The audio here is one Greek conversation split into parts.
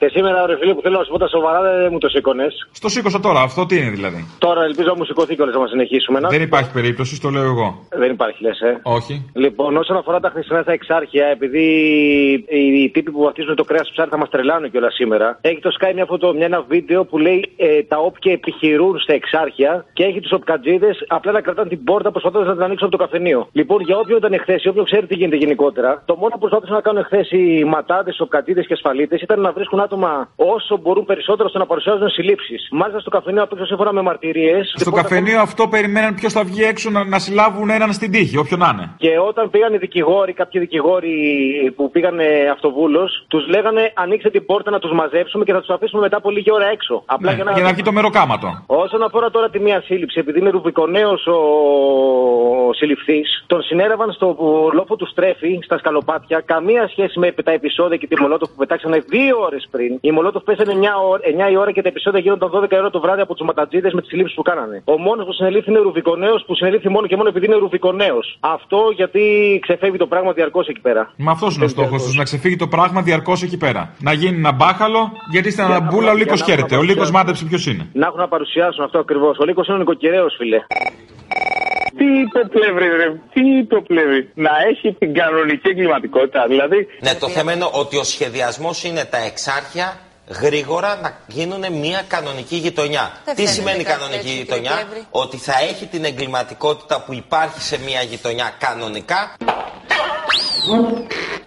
Και σήμερα, ρε φίλε, που θέλω να σου πω τα σοβαρά, δεν μου το σήκωνες. Στο σήκωσα τώρα, αυτό τι είναι δηλαδή; Τώρα ελπίζω να μου σηκωθεί κιόλας να συνεχίσουμε. Να... Δεν υπάρχει περίπτωση, το λέω εγώ. Δεν υπάρχει, λες, ε. Όχι. Λοιπόν, όσον αφορά τα χρυσά στα εξάρχεια, επειδή οι τύποι που βαφτίζουν το κρέας του ψάρι θα μας τρελάνουν κιόλας σήμερα, έχει το Sky μια, φωτο, μια ένα βίντεο που λέει ε, τα όπια επιχειρούν στα εξάρχεια και έχει τους οπκατζίδες απλά να κρατάνε την πόρτα προσπαθώντας να την ανοίξουν από το καφενείο. Λοιπόν, για όποιον ήταν εχθές, όποιον ξέρει τι γίνεται γενικότερα, το μόνο που προσπάθησαν να κάνουν εχθές οι ματάδε, οπκατζίδες και ασφαλίτες ήταν να βρίσκουν άτομα όσο μπορούν περισσότερο στο να παρουσιάζουν συλλήψεις. Μάλιστα στο καφενείο απ' έξω σύμφωνα με μαρτυρίες. Στο καφενείο αυτό περιμέναν ποιος θα βγει έξω να, να συλλάβουν έναν στην τύχη, όποιον να είναι. Και όταν πήγαν οι δικηγόροι, κάποιοι δικηγόροι που πήγαν αυτοβούλος, τους λέγανε ανοίξτε την πόρτα να τους μαζέψουμε και θα τους αφήσουμε μετά από λίγη ώρα έξω. Απλά ναι, για να, για να βγει το μεροκάματο. Όσον αφορά τώρα τη μία σύλληψη, επειδή είναι ρουβικονέο ο συλληφθής, τον συνέραβαν στο λόφο του στρέφει, στα σκαλοπάτια, καμία σχέση με τα επεισόδια και τη μολότο που πετάξανε δύο ώρες πριν. Η μολότο πέσανε 9, 9 η ώρα και τα επεισόδια γίνονταν 12 ώρα το βράδυ από τους ματατζίδες με τις συλλήψει που κάνανε. Ο μόνος που συνελήφθη είναι ρουβικονέος που συνελήφθη μόνο και μόνο επειδή είναι ρουβικονέος. Αυτό γιατί ξεφεύγει το πράγμα διαρκώς εκεί πέρα. Μα αυτός είναι ο στόχος τους, να ξεφύγει το πράγμα διαρκώς εκεί πέρα. Να γίνει ένα μπάχαλο, γιατί στην Αναμπούλα ο Λίκο χαίρεται. Ο Λίκο μάντεψε ποιος είναι. Να έχουν να παρουσιάσουν αυτό ακριβώς. Ο Λίκο είναι ο νοικοκυρέο, φιλέ. Τι υποπλεύρη, ρε. Τι υποπλεύρη. Να έχει την κανονική εγκληματικότητα, δηλαδή. Ναι, το θέμα είναι ότι ο σχεδιασμός είναι τα εξάρχεια γρήγορα να γίνουν μια κανονική γειτονιά. Τι σημαίνει κανονική γειτονιά, ότι θα έχει την εγκληματικότητα που υπάρχει σε μια γειτονιά κανονικά,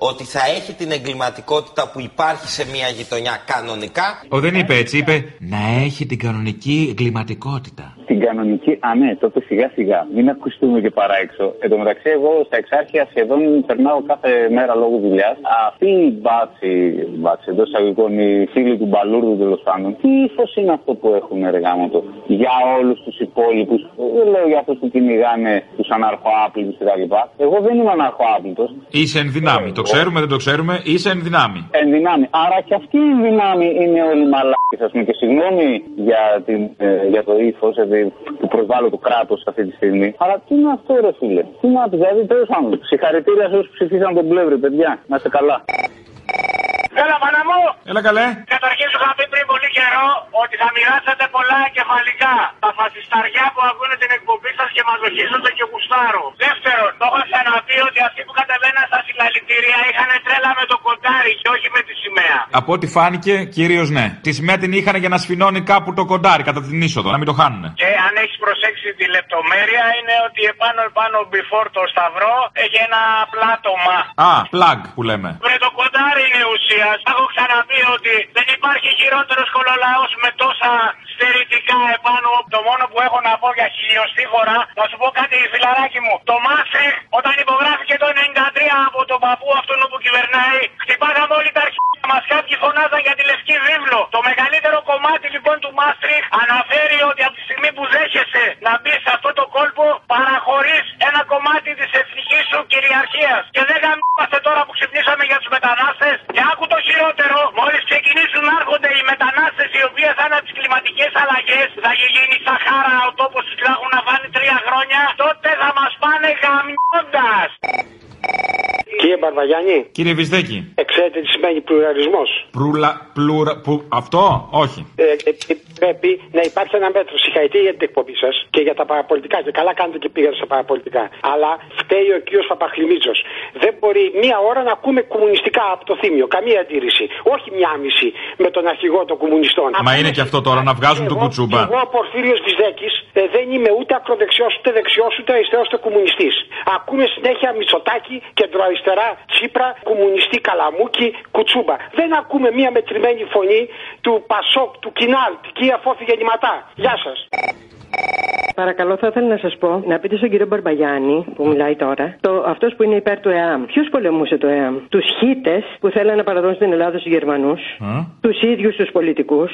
ότι θα έχει την εγκληματικότητα που υπάρχει σε μια γειτονιά κανονικά. Ο δεν είπε έτσι, είπε να έχει την κανονική εγκληματικότητα. Την κανονική, α ναι, τότε σιγά σιγά, μην ακουστούμε και παρά έξω. Εν τω μεταξύ, εγώ στα εξάρχεια σχεδόν περνάω κάθε μέρα λόγω δουλειάς. Αυτή η μπάτση, μπάτση εντός εισαγωγικών, οι φίλοι του Μπαλούρδου τέλος πάντων, τι ύφος είναι αυτό που έχουν εργάματο για όλους τους υπόλοιπους; Δεν λέω για αυτούς που κυνηγάνε τους αναρχοάπλητους κτλ. Εγώ δεν είμαι αναρχοάπλητος. Είσαι εν δυνάμει. Το ξέρουμε, δεν το ξέρουμε, είσαι εν δυνάμει. Εν δυνάμει. Άρα και αυτή η δυνάμει είναι όλοι μαλάκες, ας πούμε. Και συγγνώμη για, την, ε, για το ύφος που προσβάλλω το κράτος αυτή τη στιγμή. Αλλά τι είναι αυτό, ρε φίλε; Τι είναι αυτό, δηλαδή τέλος πάντων. Συγχαρητήρια σε όσους ψηφίσαν τον πλεύρη, παιδιά. Να είστε καλά. Έλα, μάνα μου! Έλα, καλέ! Καταρχήν σου είχα πει πριν πολύ καιρό ότι θα μοιράσετε πολλά εγκεφαλικά. Τα φασισταριά που ακούνε την εκπομπή σας και μαζοχίζονται και γουστάρουν. Δεύτερον, το έχω ξαναπεί ότι αυτοί που κατεβαίναν στα συλλαλητήρια είχαν τρέλα με το κοντάρι και όχι με τη σημαία. Από ό,τι φάνηκε, κυρίως ναι. Τη σημαία την είχαν για να σφινώνει κάπου το κοντάρι κατά την είσοδο, να μην το χάνουν. Και αν έχεις προσέξει τη λεπτομέρεια, είναι ότι επάνω επάνω before το σταυρό έχει ένα πλάτωμα. Α, plug που λέμε. Με το κοντάρι είναι ουσία. Έχω ξαναπεί ότι δεν υπάρχει χειρότερος κολολαός με τόσα στερητικά επάνω. Το μόνο που έχω να πω για χιλιοστή φορά, να σου πω κάτι φιλαράκι μου. Το Μάστριχ όταν υπογράφηκε το 93 από τον παππού αυτόν που κυβερνάει, χτυπάγαμε όλοι τα αρχίδια μας. Κάποιοι φωνάζαν για τη λευκή βίβλο. Το μεγαλύτερο κομμάτι λοιπόν του Μάστριχ αναφέρει ότι από τη στιγμή που δέχεσαι να μπεις σε αυτό το κόλπο, παραχωρείς ένα κομμάτι της εθνικής σου κυριαρχίας. Και δεν γαμμαστε τώρα που ξυπνήσαμε για τους μετανάστες. Και άκου το χειρότερο, μόλις ξεκινήσουν να έρχονται οι μετανάστες οι οποίε θα είναι από τις κλιματικές αλλαγές, θα γίνει Σαχάρα ο τόπος τους και θα έχουν να φάνε τρία χρόνια, τότε θα μας πάνε γαμιώντας. Κύριε Μπαρβαγιάννη. Κύριε Βυσδέκη. Ε, ξέρετε τι σημαίνει πλουραλισμός. Προύλα, πλουρα, που, αυτό, όχι. Ε, ε, ε, πρέπει να υπάρχει ένα μέτρο. Συγχαρητήρια για την εκπομπή σας και για τα παραπολιτικά. Και καλά κάνετε και πήγατε στα παραπολιτικά. Αλλά φταίει ο κύριος Παπαχλημίτζος. Δεν μπορεί μία ώρα να ακούμε κομμουνιστικά από το θύμιο. Καμία αντίρρηση. Όχι μία μισή με τον αρχηγό των κομμουνιστών. Μα είναι και αυτό τώρα να βγάζουν τον κουτσούμπα. Εγώ ο Πορφύριος Βυζέκη ε, δεν είμαι ούτε ακροδεξιός, ούτε δεξιός, ούτε αριστερός, ούτε κομμουνιστής. Ακούμε συνέχεια Μητσοτάκι, κεντροαριστερά, Τσίπρα, κομμουνιστή Καλαμούκι, Κουτσούμπα. Δεν ακούμε μία μετρημένη φωνή του Πασόκ, του Κινάλ, τη αφόφη γεννηματά. Γεια σας. Παρακαλώ, θα ήθελα να σας πω να πείτε στον κύριο Μπαρμπαγιάννη, που μιλάει τώρα, το, αυτός που είναι υπέρ του ΕΑΜ. Ποιος πολεμούσε το ΕΑΜ, Τους χίτες που θέλανε να παραδώσουν στην Ελλάδα στους Γερμανούς, τους ίδιους τους πολιτικούς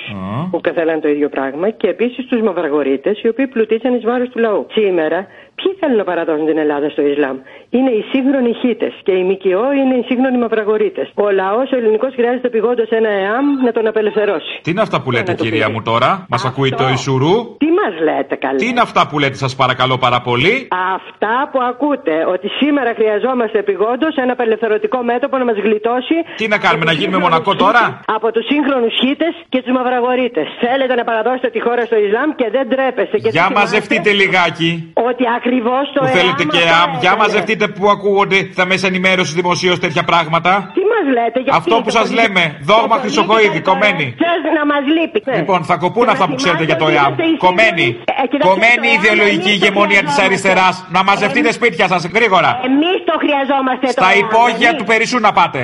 που θέλανε το ίδιο πράγμα και επίσης τους μαυραγωρίτε οι οποίοι πλουτίσαν εις βάρος του λαού. Σήμερα Ποιοι θέλουν να παραδώσουν την Ελλάδα στο Ισλάμ; Είναι οι σύγχρονοι χίτες και οι ΜΚΟ είναι οι σύγχρονοι μαυραγωρίτε. Ο λαός ο ελληνικός χρειάζεται επιγόντω ένα ΕΑΜ να τον απελευθερώσει. Τι είναι αυτά που λέτε, το κυρία πει. μου τώρα, μας ακούει το Ισουρού; Τι μας λέτε, καλέ; Τι είναι αυτά που λέτε, σας παρακαλώ πάρα πολύ; Αυτά που ακούτε, ότι σήμερα χρειαζόμαστε επιγόντω ένα απελευθερωτικό μέτωπο να μας γλιτώσει. Τι να κάνουμε, από να τους γίνουμε σύγχρονους Μονακό τώρα; χίτες, Από τους σύγχρονους χίτες και τους μαυραγωρίτε. Θέλετε να παραδώσετε τη χώρα στο Ισλάμ και δεν τρέπεστε. Και Για δεν θυμάστε μαζευτείτε λιγάκι. Ότι ακριβώς το Που θέλετε ΕΑΜ και αυτό ΑΜ. Για έκανε. μαζευτείτε που ακούγονται στα μέσα ενημέρωση δημοσίως τέτοια πράγματα. Τι μας λέτε, γιατί Αυτό που το σας πολι- λέμε, το δόγμα political Χρυσοχοΐδη, κομμένη. correctness να μας λείπει; Λοιπόν, θα κοπούν Και αυτά να που ξέρετε για το θυμάστε ΕΑΜ. ότι είμαστε οι Κομμένη. σύγχρονοι. Ε, κοιτάξτε, Κομμένη το η ΕΑΜ ιδεολογική εμείς το ηγεμονία της χρειαζόμαστε. αριστεράς. Να μαζευτείτε σπίτια σας γρήγορα. Εμείς το χρειαζόμαστε το Στα ΕΑΜ, υπόγεια εμείς. του Περισσού να πάτε.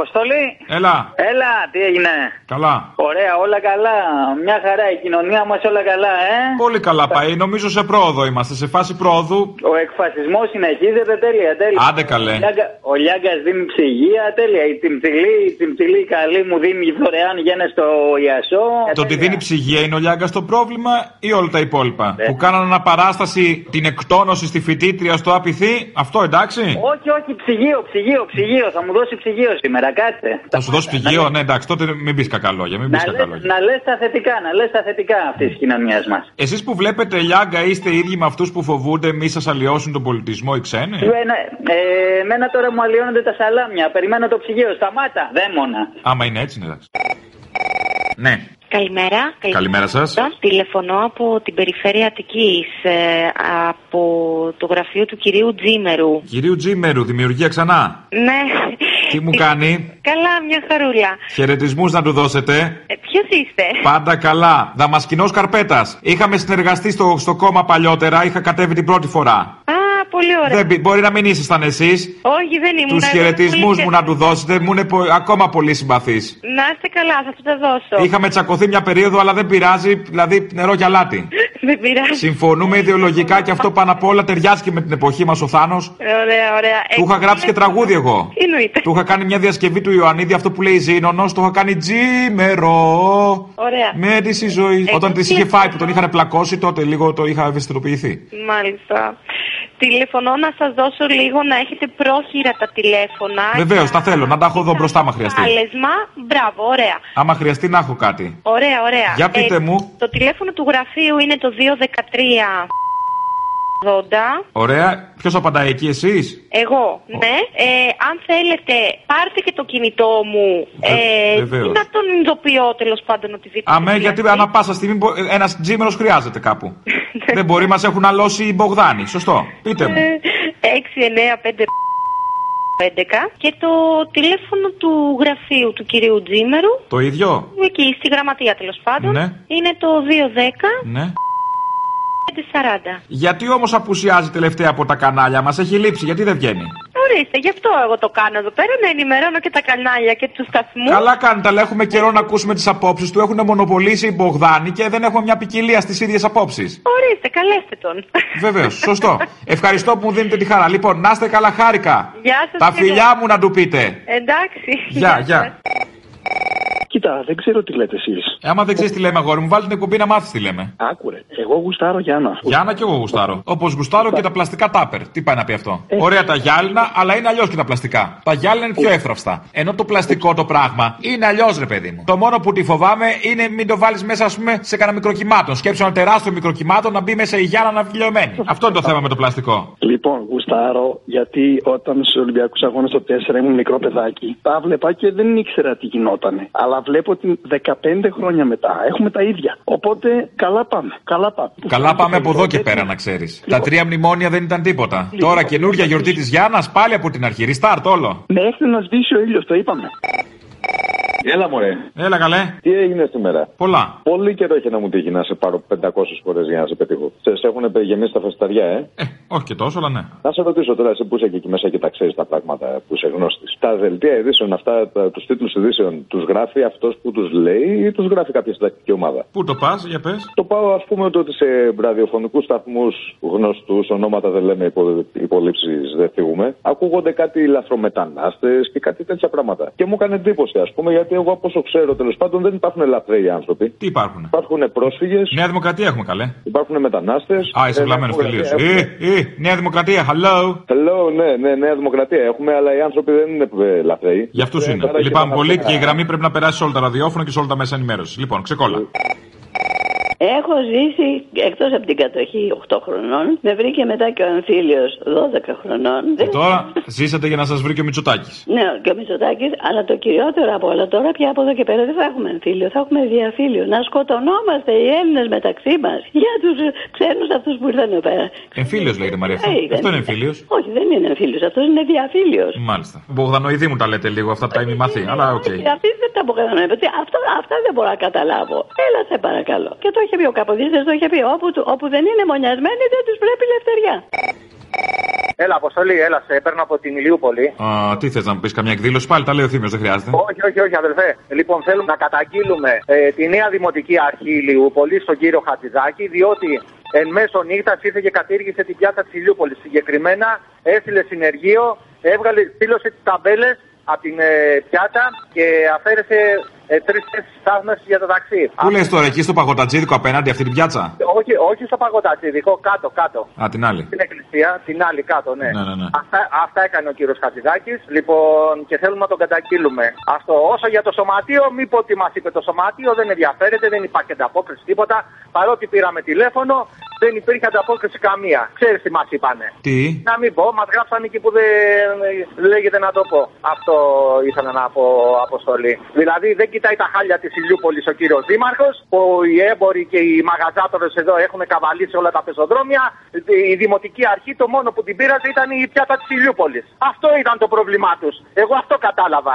Αποστολή. Έλα. Έλα, τι έγινε; Καλά. Ωραία, όλα καλά. Μια χαρά, η κοινωνία μας όλα καλά, ε. Πολύ καλά πάει. Νομίζω σε πρόοδο είμαστε. Σε φάση πρόοδου. Ο εκφασισμός συνεχίζεται τέλεια, τέλεια. Άντε καλέ. Ο Λιάγκα- Ο Λιάγκας δίνει ψυγεία, τέλεια. Η Τιμτιλή, η Τιμτιλή καλή μου δίνει δωρεάν γένε στο Ιασό. Το ότι δίνει ψυγεία είναι ο Λιάγκας το πρόβλημα ή όλα τα υπόλοιπα; Ναι. Που κάνανε αναπαράσταση την εκτόνωση στη φοιτήτρια στο απειθή. Αυτό εντάξει. Όχι, όχι, ψυγείο, ψυγείο, ψυγείο. Θα μου δώσει ψυγείο σήμερα, κάτσε. Θα σου δώσει ψυγείο, ναι εντάξει, τότε μην πεις κακαλόγια. Μην πεις Να λες, κακαλόγια. να λες τα θετικά, να λες τα θετικά αυτής της κοινωνίας μας. Εσείς που βλέπετε Λιάγκα είστε οι ίδιοι με αυτούς που φοβούνται μη σας αλλοιώσουν τον πολιτισμό οι ξένοι; Ε, εμένα τώρα μου αλλοιώνονται τα σαλάμια. Περιμένω το ψυγείο. Σταμάτα. Δαίμονα. Άμα είναι έτσι, ναι, εντάξει. Ναι, Καλημέρα. Καλημέρα σας. Τηλεφωνώ από την περιφέρεια Αττικής, ε, από το γραφείο του κυρίου Τζίμερου. κυρίου Τζίμερου, δημιουργία ξανά. Ναι. Τι μου κάνει, Καλά, μια χαρούλα. χαιρετισμούς να του δώσετε. Ε, Ποιος είστε; Πάντα καλά. Δαμασκινό Καρπέτας. Είχαμε συνεργαστεί στο, στο κόμμα παλιότερα, είχα κατέβει την πρώτη φορά. Α, πολύ ωραία. Δεν, μπει- μπορεί να μην ήσασταν εσείς. Όχι, δεν ήμουν. Τους εγώ χαιρετισμούς πολύ μου να του δώσετε, μου είναι πο- ακόμα πολύ συμπαθής. Να είστε καλά, θα του τα δώσω. Είχαμε τσακωθεί μια περίοδο, αλλά δεν πειράζει, δηλαδή νερό και αλάτι. Δεν πειράζει. Συμφωνούμε ιδεολογικά και αυτό πάνω απ' όλα ταιριάζει και με την εποχή μας ο Θάνος. Ωραία, ωραία. Του είχα γράψει και τραγούδι εγώ. Τι εννοείται. Του είχα κάνει μια διασκευή του Ιωαννίδη, αυτό που λέει Ζήνονο, το είχα κάνει τζίμερο. Ωραία. Με τη ζωή. Εγώ Όταν τη είχε τηλεφωνώ. φάει που τον είχαν πλακώσει, τότε λίγο το είχα ευαισθητοποιηθεί. Μάλιστα. Τηλεφωνώ να σας δώσω λίγο να έχετε πρόχειρα τα τηλέφωνα. Βεβαίως, τα θέλω, να τα έχω εδώ μπροστά, άμα χρειαστεί. Κάλεσμα, μπράβο, ωραία. Άμα χρειαστεί να έχω κάτι. Ωραία, ωραία. Για πείτε μου. Το τηλέφωνο του γραφείου είναι το 213 80. Ωραία. Ποιος απαντάει εκεί, εσείς; Εγώ, ναι. Ε, αν θέλετε, πάρτε και το κινητό μου. Βε- Ε, βεβαίως. ή να τον ειδοποιώ τέλος πάντων οτιδήποτε. Αμέ, γιατί ανά πάσα στιγμή ένας τζίμερος χρειάζεται κάπου. Δεν μπορεί, μας έχουν αλώσει οι Μπογδάνοι. Σωστό. Πείτε μου. Ε, 695 11 και το τηλέφωνο του γραφείου του κυρίου Τζίμερου, Το ίδιο; εκεί στη γραμματεία τέλος πάντων, Ναι. είναι το 210 Ναι. 540. Γιατί όμως απουσιάζει τελευταία από τα κανάλια μας, έχει λείψει, γιατί δεν βγαίνει; Ορίστε, γι' αυτό εγώ το κάνω εδώ πέρα, να ενημερώνω και τα κανάλια και τους σταθμούς. Καλά κάνετε, αλλά έχουμε καιρό να ακούσουμε τις απόψεις του. Έχουν μονοπολίσει οι Μπογδάνοι και δεν έχουμε μια ποικιλία στις ίδιες απόψεις. Ορίστε, καλέστε τον. Βεβαίως, σωστό. Ευχαριστώ που μου δίνετε τη χαρά. Λοιπόν, να είστε καλά, χάρηκα. Γεια σας Τα και εγώ. φιλιά μου να του πείτε. Εντάξει. Γεια, γεια. Κοίτα, δεν ξέρω τι λέτε εσείς. Ε, άμα δεν ξέρεις τι λέμε, αγόρι μου, βάλει την εκπομπή να μάθεις τι λέμε. Άκουρε. Εγώ γουστάρω Γιάννα. Γιάννα και εγώ γουστάρω. Όπως γουστάρω και τα πλαστικά τάπερ. Τι πάει να πει αυτό; Ε. Ωραία τα γυάλινα, αλλά είναι αλλιώς και τα πλαστικά. Τα γυάλινα είναι πιο εύθραυστα. Ενώ το πλαστικό το πράγμα είναι αλλιώς, ρε παιδί μου. Το μόνο που τη φοβάμαι είναι μην το βάλεις μέσα, ας πούμε, σε κανένα μικροκυμάτων. Σκέψω ένα τεράστιο μικροκυμάτων να μπει μέσα η γυάλα να βγει λιωμένη. Αυτό είναι το θέμα με το πλαστικό. Λοιπόν, γουστάρω γιατί όταν στου Ολυμπιακούς Αγώνες το 4 ήμουν μικρό παιδάκι, τα βλέπα και δεν ήξερα τι γινότανε. Αλλά βλέπω ότι 15 χρόνια μετά έχουμε τα ίδια. Οπότε καλά πάμε. Καλά πάμε. Καλά πάμε από εδώ και πέρα να ξέρεις. Τα τρία μνημόνια δεν ήταν τίποτα. Τώρα καινούργια γιορτή της Γιάννας πάλι από την αρχή. Restart όλο. Μέχρι να σβήσει ο ήλιος, το είπαμε. Έλα μωρέ. Έλα καλέ. Τι έγινε σήμερα. Πολλά. Πολύ καιρό έχει να μου τύχει να σε πάρω 500 φορές για να σε πετύχω. Σε, σε έχουν γεμίσει τα φεσταριά, ε. Όχι και τόσο, αλλά ναι. Να σε ρωτήσω τώρα, εσύ που είσαι και εκεί μέσα και τα ξέρεις τα πράγματα που είσαι γνώστης. Τα δελτία ειδήσεων αυτά, τους τίτλους ειδήσεων, τους γράφει αυτός που τους λέει ή τους γράφει κάποια συντακτική ομάδα; Πού το πας, για πες. Το πάω, ας πούμε, ότι σε ραδιοφωνικούς σταθμούς γνωστούς, ονόματα δεν λέμε, υπο, υπολείψει δεν θίγουμε, ακούγονται κάτι λαθρομετανάστες και κάτι τέτοια πράγματα. Και μου έκανε εντύπωση, ας πούμε, γιατί εγώ από όσο ξέρω τέλος πάντων δεν υπάρχουν ελαφραίοι άνθρωποι. Τι υπάρχουν. Υπάρχουν πρόσφυγες. Νέα Δημοκρατία έχουμε καλέ. Υπάρχουν μετανάστες. Α, είσαι βλαμμένος τελείως. Ε, ε, Νέα Δημοκρατία, hello. Hello, ναι, ναι, Νέα Δημοκρατία έχουμε, αλλά οι άνθρωποι δεν είναι ε, ελαφραίοι. Για αυτούς είναι. Λυπάμαι πολύ και η γραμμή πρέπει να περάσει σε όλα τα ραδιόφωνα και σε όλα τα μέσα ενημέρωσης. Λοιπόν, ξεκόλα. Έχω ζήσει εκτός από την κατοχή 8 χρονών. Με βρήκε μετά και ο εμφύλιος 12 χρονών. Και τώρα ζήσατε για να σας βρει και ο Μητσοτάκης. Ναι, και ο Μητσοτάκης, αλλά το κυριότερο από όλα τώρα πια από εδώ και πέρα δεν θα έχουμε εμφύλιο, θα έχουμε διαφύλιο. Να σκοτωνόμαστε οι Έλληνες μεταξύ μας για τους ξένους αυτούς που ήρθαν εδώ πέρα. Εμφύλιος λέγεται Μαρία. Αυτό, Ε, αυτό είναι εμφύλιος. Όχι, δεν είναι εμφύλιος, αυτός είναι διαφύλιος. Μάλιστα. Μπογδανοειδή μου τα λέτε λίγο, αυτά τα ημιμαθή. Αλλά οκ. Αυτή δεν τα αποκατανοώ. Αυτά, αυτά δεν μπορώ να καταλάβω. Έλα, σε παρακαλώ. Και το είχε πει ο Καποδίστρια, το είχε πει. Όπου, του- όπου δεν είναι μονιασμένοι δεν τους πρέπει ελευθεριά. Έλα, Αποστολή, έλα, σε παίρνω από την Ηλιούπολη. Α, τι θες να μου πεις, καμιά εκδήλωση πάλι, τα λέει ο Θήμιος, δεν χρειάζεται. Όχι, όχι, όχι, αδελφέ. Λοιπόν, θέλουμε να καταγγείλουμε ε, τη νέα δημοτική αρχή Ηλιούπολη στον κύριο Χατζηδάκη, διότι εν μέσω νύχτας ήρθε και κατήργησε την πιάτσα της Ηλιούπολης. Συγκεκριμένα έστειλε συνεργείο, έβγαλε, στήλωσε τις ταμπέλες από την ε, πιάτα και αφαίρεσε ε, τρεις θέσεις στάθμευση για το ταξί. Πού λες τώρα, εκεί στο παγωτατζίδικο απέναντι αυτή την πιάτσα; Όχι, όχι στο παγωτατσίδικο, κάτω, κάτω. Α, την άλλη. Στην εκκλησία, την άλλη κάτω, ναι. Ναι, ναι, ναι. Αυτά, αυτά έκανε ο κύριος Χατζηδάκης. Λοιπόν, και θέλουμε να τον καταγγείλουμε. Αυτό. Όσο για το σωματείο, μη πω τι μας είπε το σωματείο, δεν ενδιαφέρεται, δεν υπάρχει ανταπόκριση τίποτα. Παρότι πήραμε τηλέφωνο, δεν υπήρχε ανταπόκριση καμία. Ξέρεις τι μα είπανε. Τι; Να μην πω, μας γράψαν εκεί που δεν λέγεται να το πω. Αυτό ήθελα να πω, Αποστολή. Δηλαδή δεν κοιτάει τα χάλια της Ηλιούπολης ο κύριος Δήμαρχος, που οι έμποροι και οι μαγαζάτορες εδώ έχουν καβαλήσει όλα τα πεζοδρόμια. Η δημοτική αρχή το μόνο που την πήραζε ήταν η πιάτα της Ηλιούπολης. Αυτό ήταν το πρόβλημά τους. Εγώ αυτό κατάλαβα.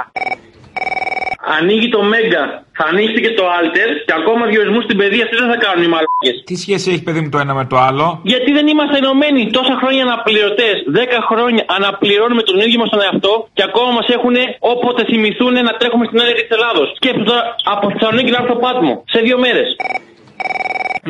Ανοίγει το Μέγκα, θα ανοίξει και το Alter και ακόμα διορισμού στην παιδεία αυτοί δεν θα κάνουν οι μαλάκες. Τι σχέση έχει παιδί μου το ένα με το άλλο; Γιατί δεν είμαστε ενωμένοι τόσα χρόνια αναπληρωτές. Δέκα χρόνια αναπληρώνουμε τον ίδιο μας τον εαυτό και ακόμα μας έχουν όποτε θυμηθούν να τρέχουμε στην έλεγχη της Ελλάδος. Σκέψτε τώρα από Θεσσαλονίκη να έρθω στο Πάτμο σε δύο μέρες.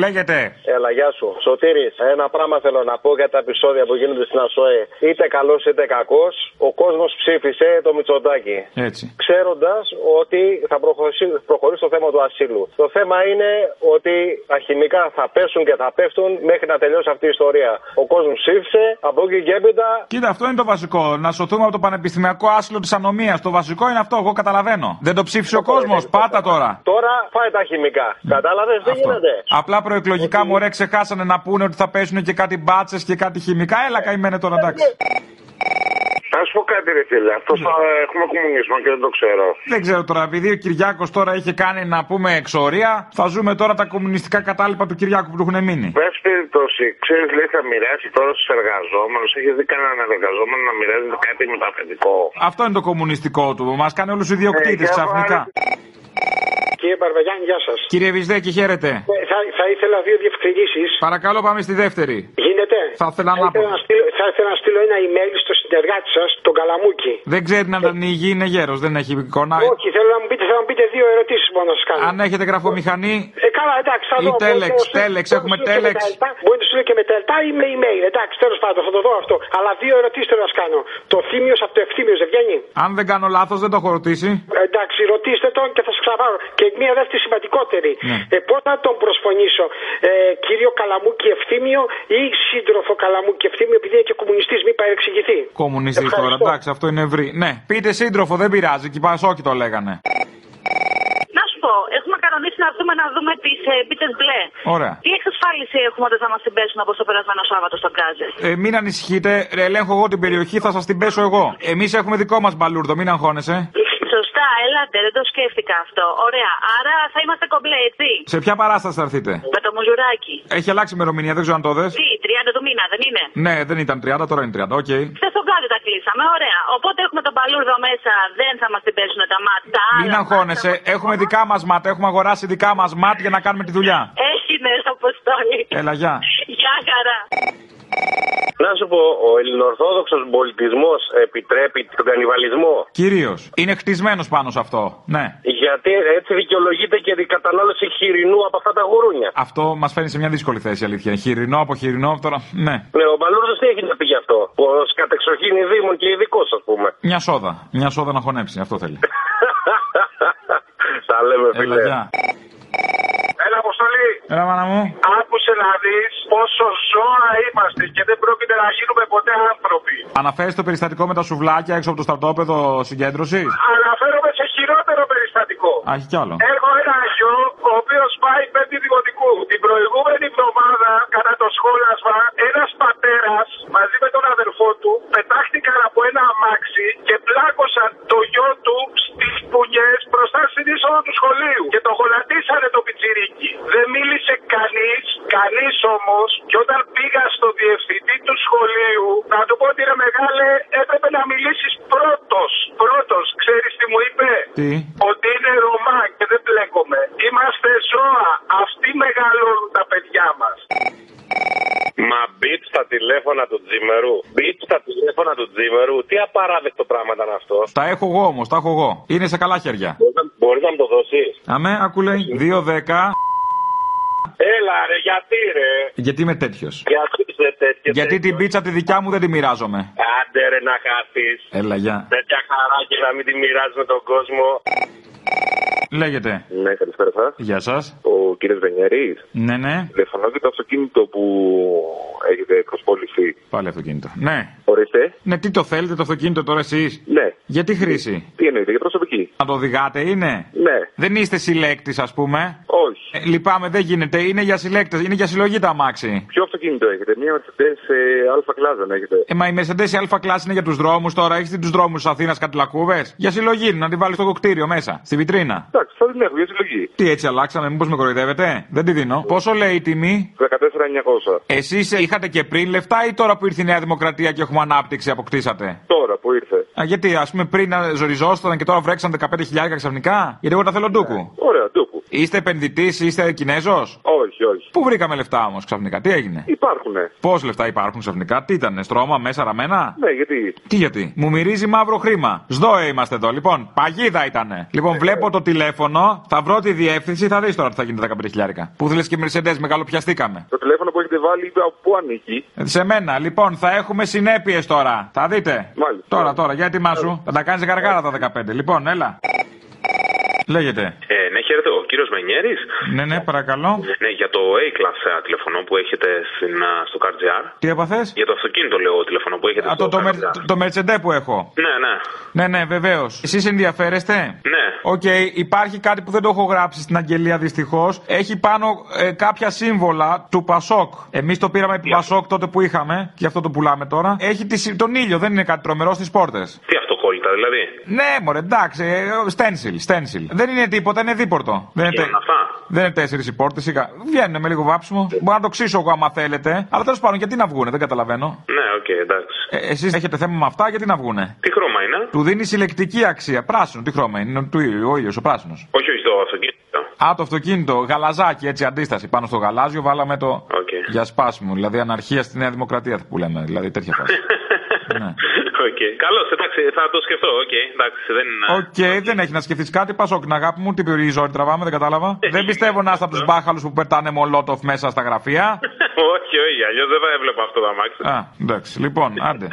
Λέγεται. Έλα, γεια σου. Σωτήρης, ένα πράγμα θέλω να πω για τα επεισόδια που γίνονται στην ΑΣΟΕ. Είτε καλός είτε κακός, ο κόσμος ψήφισε το Μητσοτάκι. Έτσι. Ξέροντας ότι θα προχωρήσει, προχωρήσει το θέμα του ασύλου. Το θέμα είναι ότι τα χημικά θα πέσουν και θα πέφτουν μέχρι να τελειώσει αυτή η ιστορία. Ο κόσμος ψήφισε, από εκεί και έπειτα Κοίτα, αυτό είναι το βασικό. Να σωθούμε από το πανεπιστημιακό άσυλο της ανομίας. Το βασικό είναι αυτό, εγώ καταλαβαίνω. Δεν το ψήφισε ο κόσμος. Πάτα τώρα. τώρα φάει τα χημικά. Κατάλαβες, δεν γίνεται. Απλά προεκλογικά μωρέ ξεχάσανε να πούνε ότι θα πέσουν και κάτι μπάτσες και κάτι χημικά. Έλα καημένε τώρα εντάξει. Να σου πω κάτι, ρε φίλε. Αυτό θα έχουμε κομμουνισμό και δεν το ξέρω. Δεν ξέρω τώρα, επειδή ο Κυριάκος τώρα είχε κάνει να πούμε εξορία, θα ζούμε τώρα τα κομμουνιστικά κατάλοιπα του Κυριάκου που του έχουν μείνει. Πες περιπτώσει, ξέρεις, λέει, θα μοιράσει τώρα στους εργαζόμενους. Έχει δει κανέναν εργαζόμενο να μοιράζει κάτι μεταφετικό. Αυτό είναι το κομμουνιστικό του. Μας κάνει όλους ιδιοκτήτες Ε, για ξαφνικά. Κύριε Μπαρβαγιάννη, γεια σας. Κύριε Βυσδέκη, χαίρετε. Θα, θα ήθελα δύο διευκρινήσεις. Παρακαλώ, πάμε στη δεύτερη. Γίνεται. Θα ήθελα να πω. ήθελα να στείλω, θα ήθελα να στείλω ένα email στο συνεργάτη σας, τον Καλαμούκη. Δεν ξέρει να ανοίγει, είναι γέρος, δεν έχει εικόνα. Όχι, θέλω να μου πείτε, θέλω να μου πείτε δύο ερωτήσεις μόνο να σας κάνω. Αν έχετε γραφομηχανή. Ε, καλά, εντάξει, θα Ή δω. Μπορώ τέλεξ, να σου- τέλεξ, μπορώ να έχουμε σου στείλω και τέλεξ. με τα ΕΛΤΑ. Μπορεί να σου στείλω και με τα ΕΛΤΑ ή με email. Εντάξει, τέλος πάντων, θα το δω αυτό. Αλλά δύο ερωτήσεις θέλω να σας κάνω. Το θύμιος από το ευθύμιο δεν βγαίνει; Αν δεν κάνω λάθος, δεν το έχω ρωτήσει. Ε, Εντάξει, ρωτήστε τον και θα σας ξαναπάρω. Και μία δεύτερη σημαντικότερη. Ναι. Ε, Πώς να τον προσφωνήσω, ε, κύριο Καλαμούκη Ευθύμιο ή σύντροφο Καλαμούκη Ευθύμιο, επειδή είναι και κομμουνιστής, μην παρεξηγηθεί; Κομμουνιστή τώρα, Ευχαριστώ. εντάξει, αυτό είναι ευρύ. Ναι, πείτε σύντροφο, δεν πειράζει, και οι Πασόκοι το λέγανε. Να σου πω, έχουμε κανονίσει να δούμε, να δούμε τις ε, πίτες μπλε. Ωραία. Τι εξασφάλιση έχουμε ότι θα μας την πέσουν όπως το περασμένο Σάββατο στον Γκάζες; Ε, μην ανησυχείτε, ρε, ελέγχω εγώ την περιοχή, θα σας την πέσω εγώ. Εμείς έχουμε δικό μας μπαλούρδο, μην αγχώνεσαι. Σωστά, έλατε, δεν το σκέφτηκα αυτό. Ωραία, άρα θα είμαστε κομπλέ, έτσι. Σε ποια παράσταση θα έρθετε. Με το Μουζουράκη. Έχει αλλάξει ημερομηνία, δεν ξέρω αν το 'δες. Τι, 30 του μήνα, δεν είναι; Ναι, δεν ήταν 30, τώρα είναι 30, οκ. Χθε στον Γκάζε τα κλείσαμε, ωραία. Οπότε έχουμε τον Μπαλούρδο μέσα, δεν θα μας την πέσουν τα ΜΑΤ. Τα Μην άλλα αγχώνεσαι, έχουμε δικά μας ΜΑΤ, έχουμε αγοράσει δικά μας ΜΑΤ για να κάνουμε τη δουλειά. Έχει ναι, Αποστόλη. Έλα, γεια. Γεια χαρά. Να σου πω, ο ελληνοορθόδοξος πολιτισμός επιτρέπει τον κανιβαλισμό; Κυρίως. Είναι χτισμένος πάνω σε αυτό. Ναι. Γιατί έτσι δικαιολογείται και η κατανάλωση χοιρινού από αυτά τα γουρούνια. Αυτό μας φέρνει σε μια δύσκολη θέση, η αλήθεια. Χοιρινό από χοιρινό, τώρα. Ναι. Ναι, ο Μπαλούρδος τι έχει να πει γι' αυτό; Ω κατεξοχήν ειδήμων και ειδικός, ας πούμε. Μια σόδα. Μια σόδα να χωνέψει. Αυτό θέλει. Τα λέμε, Έλα, φίλε. γεια. Έλα, Αποστολή. Έλα, μάνα μου. Άκουσε να δεις πόσο ζώα είμαστε και δεν πρόκειται να γίνουμε ποτέ άνθρωποι. Αναφέρεις το περιστατικό με τα σουβλάκια έξω από το στρατόπεδο συγκέντρωσης; Αναφέρομαι σε χειρότερο περιστατικό. Α, έχει κι άλλο. Έχω ένα γιο ο οποίος πάει πέμπτη δημοτικού. Την προηγούμενη εβδομάδα, κατά το σχόλασμα, ένας πατέρας μαζί με τον αδερφό του πετάχτηκαν από ένα αμάξι και πλάκωσαν το γιο του στις πουνιέ μπροστά στην είσοδο του σχολείου. Και το γονατίσανε το πιτσιρίκι. Δεν μίλησε κανείς, κανείς όμως, και όταν πήγα στο διευθυντή του σχολείου, να του πω ότι ρε μεγάλε, έπρεπε να μιλήσεις πρώτος. Πρώτος, ξέρεις τι μου είπε; Τι; Ότι είναι Ρωμά και δεν μπλέκομαι. Είμαστε ζώα. Αυτοί μεγαλώνουν τα παιδιά μα. Μα μπιτ στα τηλέφωνα του Τζίμερου. Μπιτ στα τηλέφωνα του Τζίμερου. Τι απαράδεκτο πράγμα ήταν αυτό. Τα έχω εγώ όμως, τα έχω εγώ. Είναι σε καλά χέρια. Μπορείς να μου το δώσεις. Αμέ, ακού λέει. 2-10. Έλα ρε, γιατί ρε; Γιατί είμαι τέτοιος. Γιατί είσαι τέτοιος. Γιατί την πίτσα τη δικιά μου δεν τη μοιράζομαι. Άντε ρε να χαθείς. Έλα, γεια. Τέτοια χαρά και να μην τη μοιράζεις με τον κόσμο. Λέγεται. Ναι, καλησπέρα σας. Γεια σας. Ο κύριος Βενιαρή. Ναι, ναι. Τηλεφωνώ για το αυτοκίνητο που έχετε προσπόλησει. Πάλι αυτοκίνητο. Ναι. Ορίστε. Ναι, τι το θέλετε το αυτοκίνητο τώρα εσείς; Ναι. Για τι χρήση; Τι εννοείται, για προσωπική. Να το οδηγάτε είναι; Ναι. Δεν είστε συλλέκτης, ας πούμε; Όχι. Ε, λυπάμαι, δεν γίνεται. Είναι για συλλέκτες, είναι για συλλογή τα αμάξι. Ποιο αυτοκίνητο έχετε, μία Mercedes ε, αλφα κλάζα έχετε; Ε, μα η Mercedes η αλφα κλάση είναι για τους δρόμους τώρα. Έχεις τους δρόμους της Αθήνας κάτι λακκούβες; Για συλλογή, να τη βάλεις στο κοκτήριο μέσα, στη βιτρίνα. Εντάξει, θα την έχω για συλλογή. Τι έτσι αλλάξαμε, μήπως με κοροϊδεύετε; Δεν τη δίνω. Πόσο λέει η τιμή. 14.900. Εσείς είχατε και πριν λεφτά ή τώρα που ήρθε η Νέα Δημοκρατία και έχουμε ανάπτυξη αποκτήσατε; Τώρα που ήρθε. Α, γιατί, ας πούμε, πριν να ζοριζόσασταν και τώρα βρέξαν 15.000 ξαφνικά; Γιατί εγώ τα θέλω ντούκου. Ωραία, ντούκου. Είστε επενδυτής, είστε Κινέζος; Όχι, όχι. Πού βρήκαμε λεφτά όμως ξαφνικά, τι έγινε; Υπάρχουνε. Πώς λεφτά υπάρχουν ξαφνικά, τι ήταν, στρώμα μέσα ραμμένα; Ναι, γιατί; Τι γιατί, μου μυρίζει μαύρο χρήμα. Σδόε είμαστε εδώ, λοιπόν, παγίδα ήτανε. Λοιπόν, βλέπω το τηλέφωνο, θα βρω τη διεύθυνση, θα δεις τώρα τι θα γίνει τα 15 χιλιάρικα. Που θέλει και Mercedes, μεγαλοπιαστήκαμε. Το τηλέφωνο που έχετε βάλει, είπε από πού ανήκει; Ε, Σε μένα, λοιπόν, θα έχουμε συνέπειες τώρα. Θα δείτε; Μάλιστα. Τώρα, τώρα, για έτοιμά σου. Θα τα κάνεις γαργάρα τα 15. Λοιπόν, έλα. Λέγεται. Ε, ναι, χαίρετε, ο κύριος Μενιέρης. Ναι, ναι, παρακαλώ. Ναι, για το A-Class ε, τηλεφωνό που έχετε στην, α, στο CarGR. Τι έπαθες; Για το αυτοκίνητο, λέω, τηλεφωνό που έχετε Α, στο το, το, CarGR. μερ- το, το Mercedes που έχω. Ναι, ναι. Ναι, ναι, βεβαίως. Εσείς ενδιαφέρεστε; Ναι. Οκ, υπάρχει κάτι που δεν το έχω γράψει στην αγγελία δυστυχώς. Έχει πάνω ε, κάποια σύμβολα του Πασόκ. Εμείς το πήραμε επί Πασόκ τότε που είχαμε, και αυτό το πουλάμε τώρα. Έχει τη, συ- τον ήλιο, δεν είναι κάτι τρομερό στις πόρτες. Τι αυτοκόλλητα, δηλαδή; Ναι, μωρέ, εντάξει, ε, stencil, stencil. Δεν είναι τίποτα, είναι δίπορτο. Δεν είναι, τε- Βγαίνουν αυτά. δεν είναι τέσσερις οι πόρτες, βγαίνουν με λίγο βάψιμο. Μπορώ να το ξύσω εγώ άμα θέλετε. Αλλά τέλος πάντων, γιατί να βγούνε, δεν καταλαβαίνω. Ναι, οκ, εντάξει. Ε, Εσείς έχετε θέμα με αυτά, γιατί να βγούνε; Τι χρώμα είναι; Του δίνει συλλεκτική αξία. Πράσινο, τι χρώμα είναι, είναι του ήλιου, ο ήλιος, ο πράσινος. Όχι, όχι, το αυτοκίνητο. Α, το αυτοκίνητο, γαλαζάκι, έτσι αντίσταση. Πάνω στο γαλάζιο βάλαμε το. Για σπάσιμο, δηλαδή αναρχία στη Νέα Δημοκρατία που λέμε, δηλαδή τέτοια φάση. ναι. Οκ, καλώς, εντάξει, θα το σκεφτώ, οκ, εντάξει, δεν είναι. Οκ, δεν έχει να σκεφτείς κάτι. Πασόκ, την αγάπη μου, τι περιορίζει ζόρι τραβάμε, δεν κατάλαβα. δεν πιστεύω να είστε από τους μπάχαλους που πετάνε μολότοφ μέσα στα γραφεία. όχι, όχι, αλλιώς δεν θα έβλεπα αυτό το αμάξι. Α, εντάξει, λοιπόν, άντε.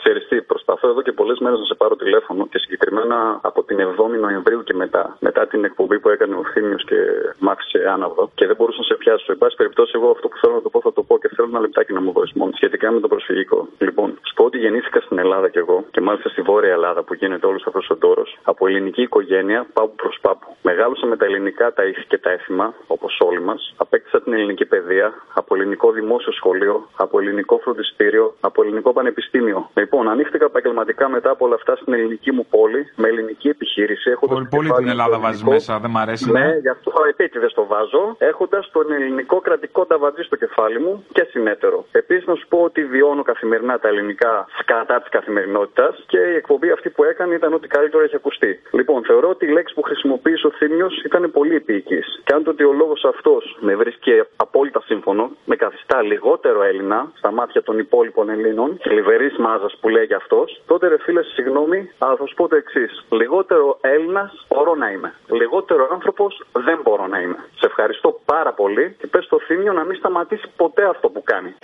Ξέρεις τι, προσπαθώ εδώ και πολλές μέρες να σε πάρω τηλέφωνο και συγκεκριμένα από την 7η Νοεμβρίου και μετά, μετά την εκπομπή που έκανε ο Θήμιος και μ' άφησε άναυδο και δεν μπορούσα να σε πιάσω. Εν πάση περιπτώσει, εγώ αυτό που θέλω να το πω θα το πω και θέλω ένα λεπτάκι να μου δώσεις μόνο σχετικά με το προσφυγικό. Λοιπόν, σου πω ότι γεννήθηκα στην Ελλάδα κι εγώ και μάλιστα στη Βόρεια Ελλάδα που γίνεται όλος αυτός ο ντόρος από ελληνική οικογένεια πάππου προς πάππου. Μεγάλωσα με τα ελληνικά τα ήθη και τα έθιμα, όπως όλοι μας. Απέκτησα την ελληνική παιδεία από ελληνικό δημόσιο σχολείο, από ελληνικό φροντιστήριο, από ελληνικό πανεπιστήμιο. Λοιπόν, ανοίχτηκα επαγγελματικά μετά από όλα αυτά στην ελληνική μου πόλη, με ελληνική επιχείρηση. Έχοντας Πολύ, το πολύ κεφάλι την στο Ελλάδα βάζεις ελληνικό. μέσα, δεν μ' αρέσει. Ναι, γι' αυτό επίτηδες το βάζω, έχοντας τον ελληνικό κρατικό ταβατζή στο κεφάλι μου και συνέτερο. Επίσης, να σου πω ότι βιώνω καθημερινά τα ελληνικά σκατά της καθημερινότητας και η εκπομπή αυτή που έκανε ήταν ό,τι καλύτερο έχει ακουστεί. Λοιπόν, θεωρώ ότι η λέξη που χρησιμοποίησε ο Θήμιο ήταν πολύ επίοικης. Και αν το ότι ο λόγος αυτός με βρίσκει απόλυτα σύμφωνο, με καθιστά λιγότερο Έλληνα στα μάτια των υπόλοιπων Ελλήνων, θλιβερής μάζας που λέει και αυτό, τότε ρε φίλε, συγγνώμη, αλλά θα σου πω το εξής. Λιγότερο Έλληνας μπορώ να είμαι. Λιγότερο άνθρωπος δεν μπορώ να είμαι. Σε ευχαριστώ πάρα πολύ και πες στο Θύμιο να μην σταματήσει ποτέ αυτό που κάνει.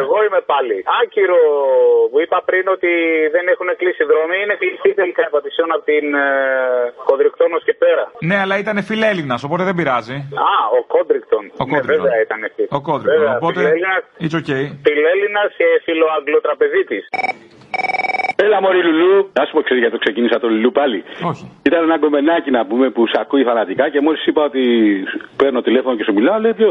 Εγώ είμαι πάλι. Άκυρο που είπα πριν ότι δεν έχουν κλείσει δρόμοι. Είναι κλειστή τελικά η Πατησίων από την ε, Κοδριγκτώνος και πέρα. Ναι, αλλά ήταν φιλέλληνας, οπότε δεν πειράζει. Α, ο Κόδριγκτον. Ο Ναι, Κόδριγκτον. βέβαια ήταν εκεί. Ο Κόδριγκτον. Βέβαια, Οπότε. φιλέλληνας, It's okay. φιλέλληνας και φιλοαγγλοτραπεζίτης. Έλα μωρή Λουλού. Να σου πω ξέρεις γιατί το ξεκίνησα το Λουλού πάλι; Όχι. Ήταν ένα κομμενάκι να πούμε που σε ακούει φανατικά και μόλις είπα ότι παίρνω τηλέφωνο και σου μιλάω, λέει ποιο.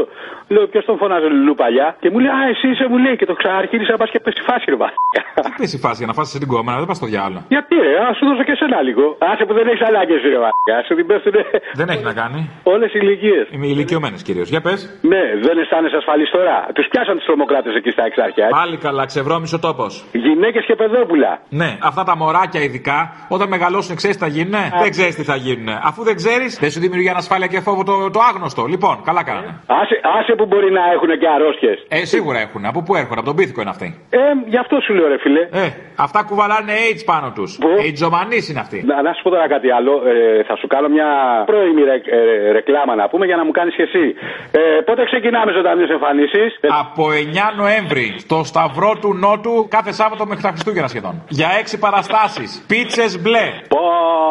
Λέω ποιος τον φωνάζει Λουλού παλιά; Και μου λέει Α, εσύ είσαι μου λέει και το ξαναρχίρισα πας και πέσει φάση ρε βασικά. Τι πέσει η φάση για να φάσει την κόμμα, δεν πας στο διάλογο. Γιατί ρε, ας σου δώσω και σένα λίγο. Άσε που δεν έχεις ανάγκε ρε βασικά. Σου την πέφτουνε Δεν έχει να κάνει. όλες οι ηλικίες. Είμαι ηλικιωμένε κυρίως. Για πες. Ναι, δεν αισθάνεσαι ασφαλής τώρα. Τους πιάσαν τους τρομοκράτες εκεί στα εξάρχεια. Πάλι καλά, ξεβρώμισε ο τόπος. Γυναίκες και παιδόπουλα. Ναι, αυτά τα μωράκια ειδικά, όταν μεγαλώσουν, ξέρεις τι θα γίνουνε; Δεν ξέρεις τι θα γίνουνε. Αφού δεν ξέρεις, δεν σου δημιουργεί ανασφάλεια και φόβο το, το άγνωστο. Λοιπόν, καλά κάνανε. Άσε, άσε που μπορεί να έχουν και αρρώστιες. Ε, σίγουρα έχουν. Από πού έρχονται, από τον πίθηκο είναι αυτοί; Ε, γι' αυτό σου λέω ρε φίλε. Ε, αυτά κουβαλάνε AIDS πάνω τους. AIDS είναι αυτοί. Να, να σου πω τώρα κάτι άλλο. Ε, θα σου κάνω μια πρώιμη ρε, ε, ρεκλάμα να πούμε για να μου κάνεις και εσύ. Ε, πότε ξεκινάμε ζωντανές εμφανίσεις; Από 9 Νοέμβρη στο Σταυρό του Νότου κάθε Σάββατο μέχρι τα Χριστούγεννα σχεδόν. Για 6 παραστάσεις. Πίτσες μπλε. Πω,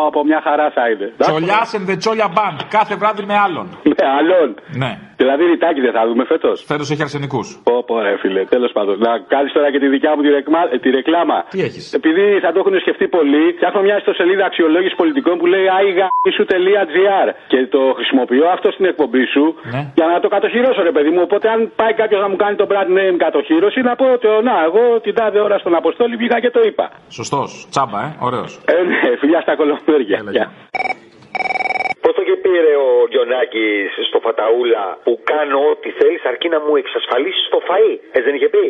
από μια χαρά θα είναι. Τσολιάς and the Τσόλια Band. Κάθε βράδυ με άλλον. Με άλλον. Ναι. Δηλαδή ρητάκι δεν θα δούμε φέτος. Φέτος έχει αρσενικούς. Πω, πω, ρε φίλε. Τέλος πάντων. Να κάνεις τώρα και τη δικιά μου τη, ρεκμα... ε, τη ρεκλάμα. Τι έχεις; Επειδή θα το έχουν σκεφτεί πολύ, φτιάχνω μια ιστοσελίδα αξιολόγησης πολιτικών που λέει aigaisου.gr και το χρησιμοποιώ αυτό στην εκπομπή σου Ναι. για να το κατοχυρώσω, ρε παιδί μου. Οπότε, αν πάει κάποιος να μου κάνει το brand name κατοχύρωση, να πω ότι, να, εγώ την τάδε ώρα στον Αποστόλη βγήκα και το είπα. Σωστός. Τσάμπα, ε. Ωραίος. Ε, ναι, φιλιά στα κολομέρια. Γεια. Πώ το και πήρε ο Γιονάκης στο Φαταούλα που κάνω ό,τι θέλεις αρκεί να μου εξασφαλίσεις το φαΐ. Έτσι δεν είχε πει;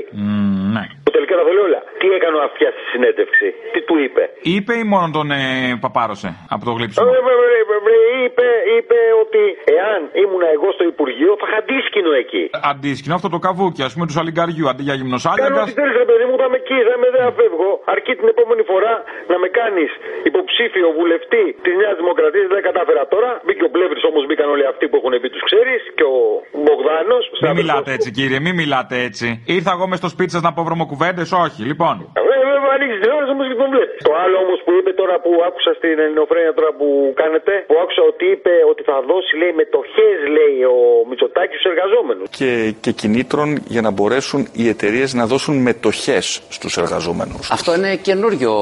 ναι. Που τελικά τα λέει όλα. Τι έκανε αυτιάς στη συνέντευξη; Τι του είπε; Είπε ή μόνο τον ε, παπάρωσε από το γλύψιμο; Ε, βρε, βρε, βρε, βρε, είπε, είπε ότι εάν ήμουνα εγώ στο Υπουργείο θα είχα αντίσκηνο εκεί. Αντίσκηνο αυτό το καβούκι, ας πούμε του αλιγκαριού αντί για Κάνω γυμνοσάλιαγκα. ό,τι θέλεις, ρε παιδί μου, θα είμαι εκεί, θα είμαι, δεν φεύγω. Αρκεί την επόμενη φορά να με κάνεις υποψήφιο βουλευτή της Νέας Δημοκρατίας. Δεν κατάφερα τώρα. Μπήκε ο Πλεύρη όμως, μπήκαν όλοι αυτοί που έχουν πει τους ξέρεις και ο Μπογδάνος. Μην μιλάτε έτσι, κύριε, μην μιλάτε έτσι. Ήρθα εγώ μες στο σπίτι σας να πω βρωμοκουβέντες, όχι. Λοιπόν, Βέβαια, ανοίξεις την ώρα όμως και τον βλέπεις. Το άλλο όμως που είπε τώρα που άκουσα στην Ελληνοφρένια τώρα που κάνετε, που άκουσα ότι είπε ότι θα δώσει, λέει, μετοχέ, λέει, ο Μητσοτάκης στους εργαζόμενους. και, και κινήτρων για να μπορέσουν οι εταιρείες να δώσουν μετοχέ στους εργαζόμενους. Αυτό είναι καινούριο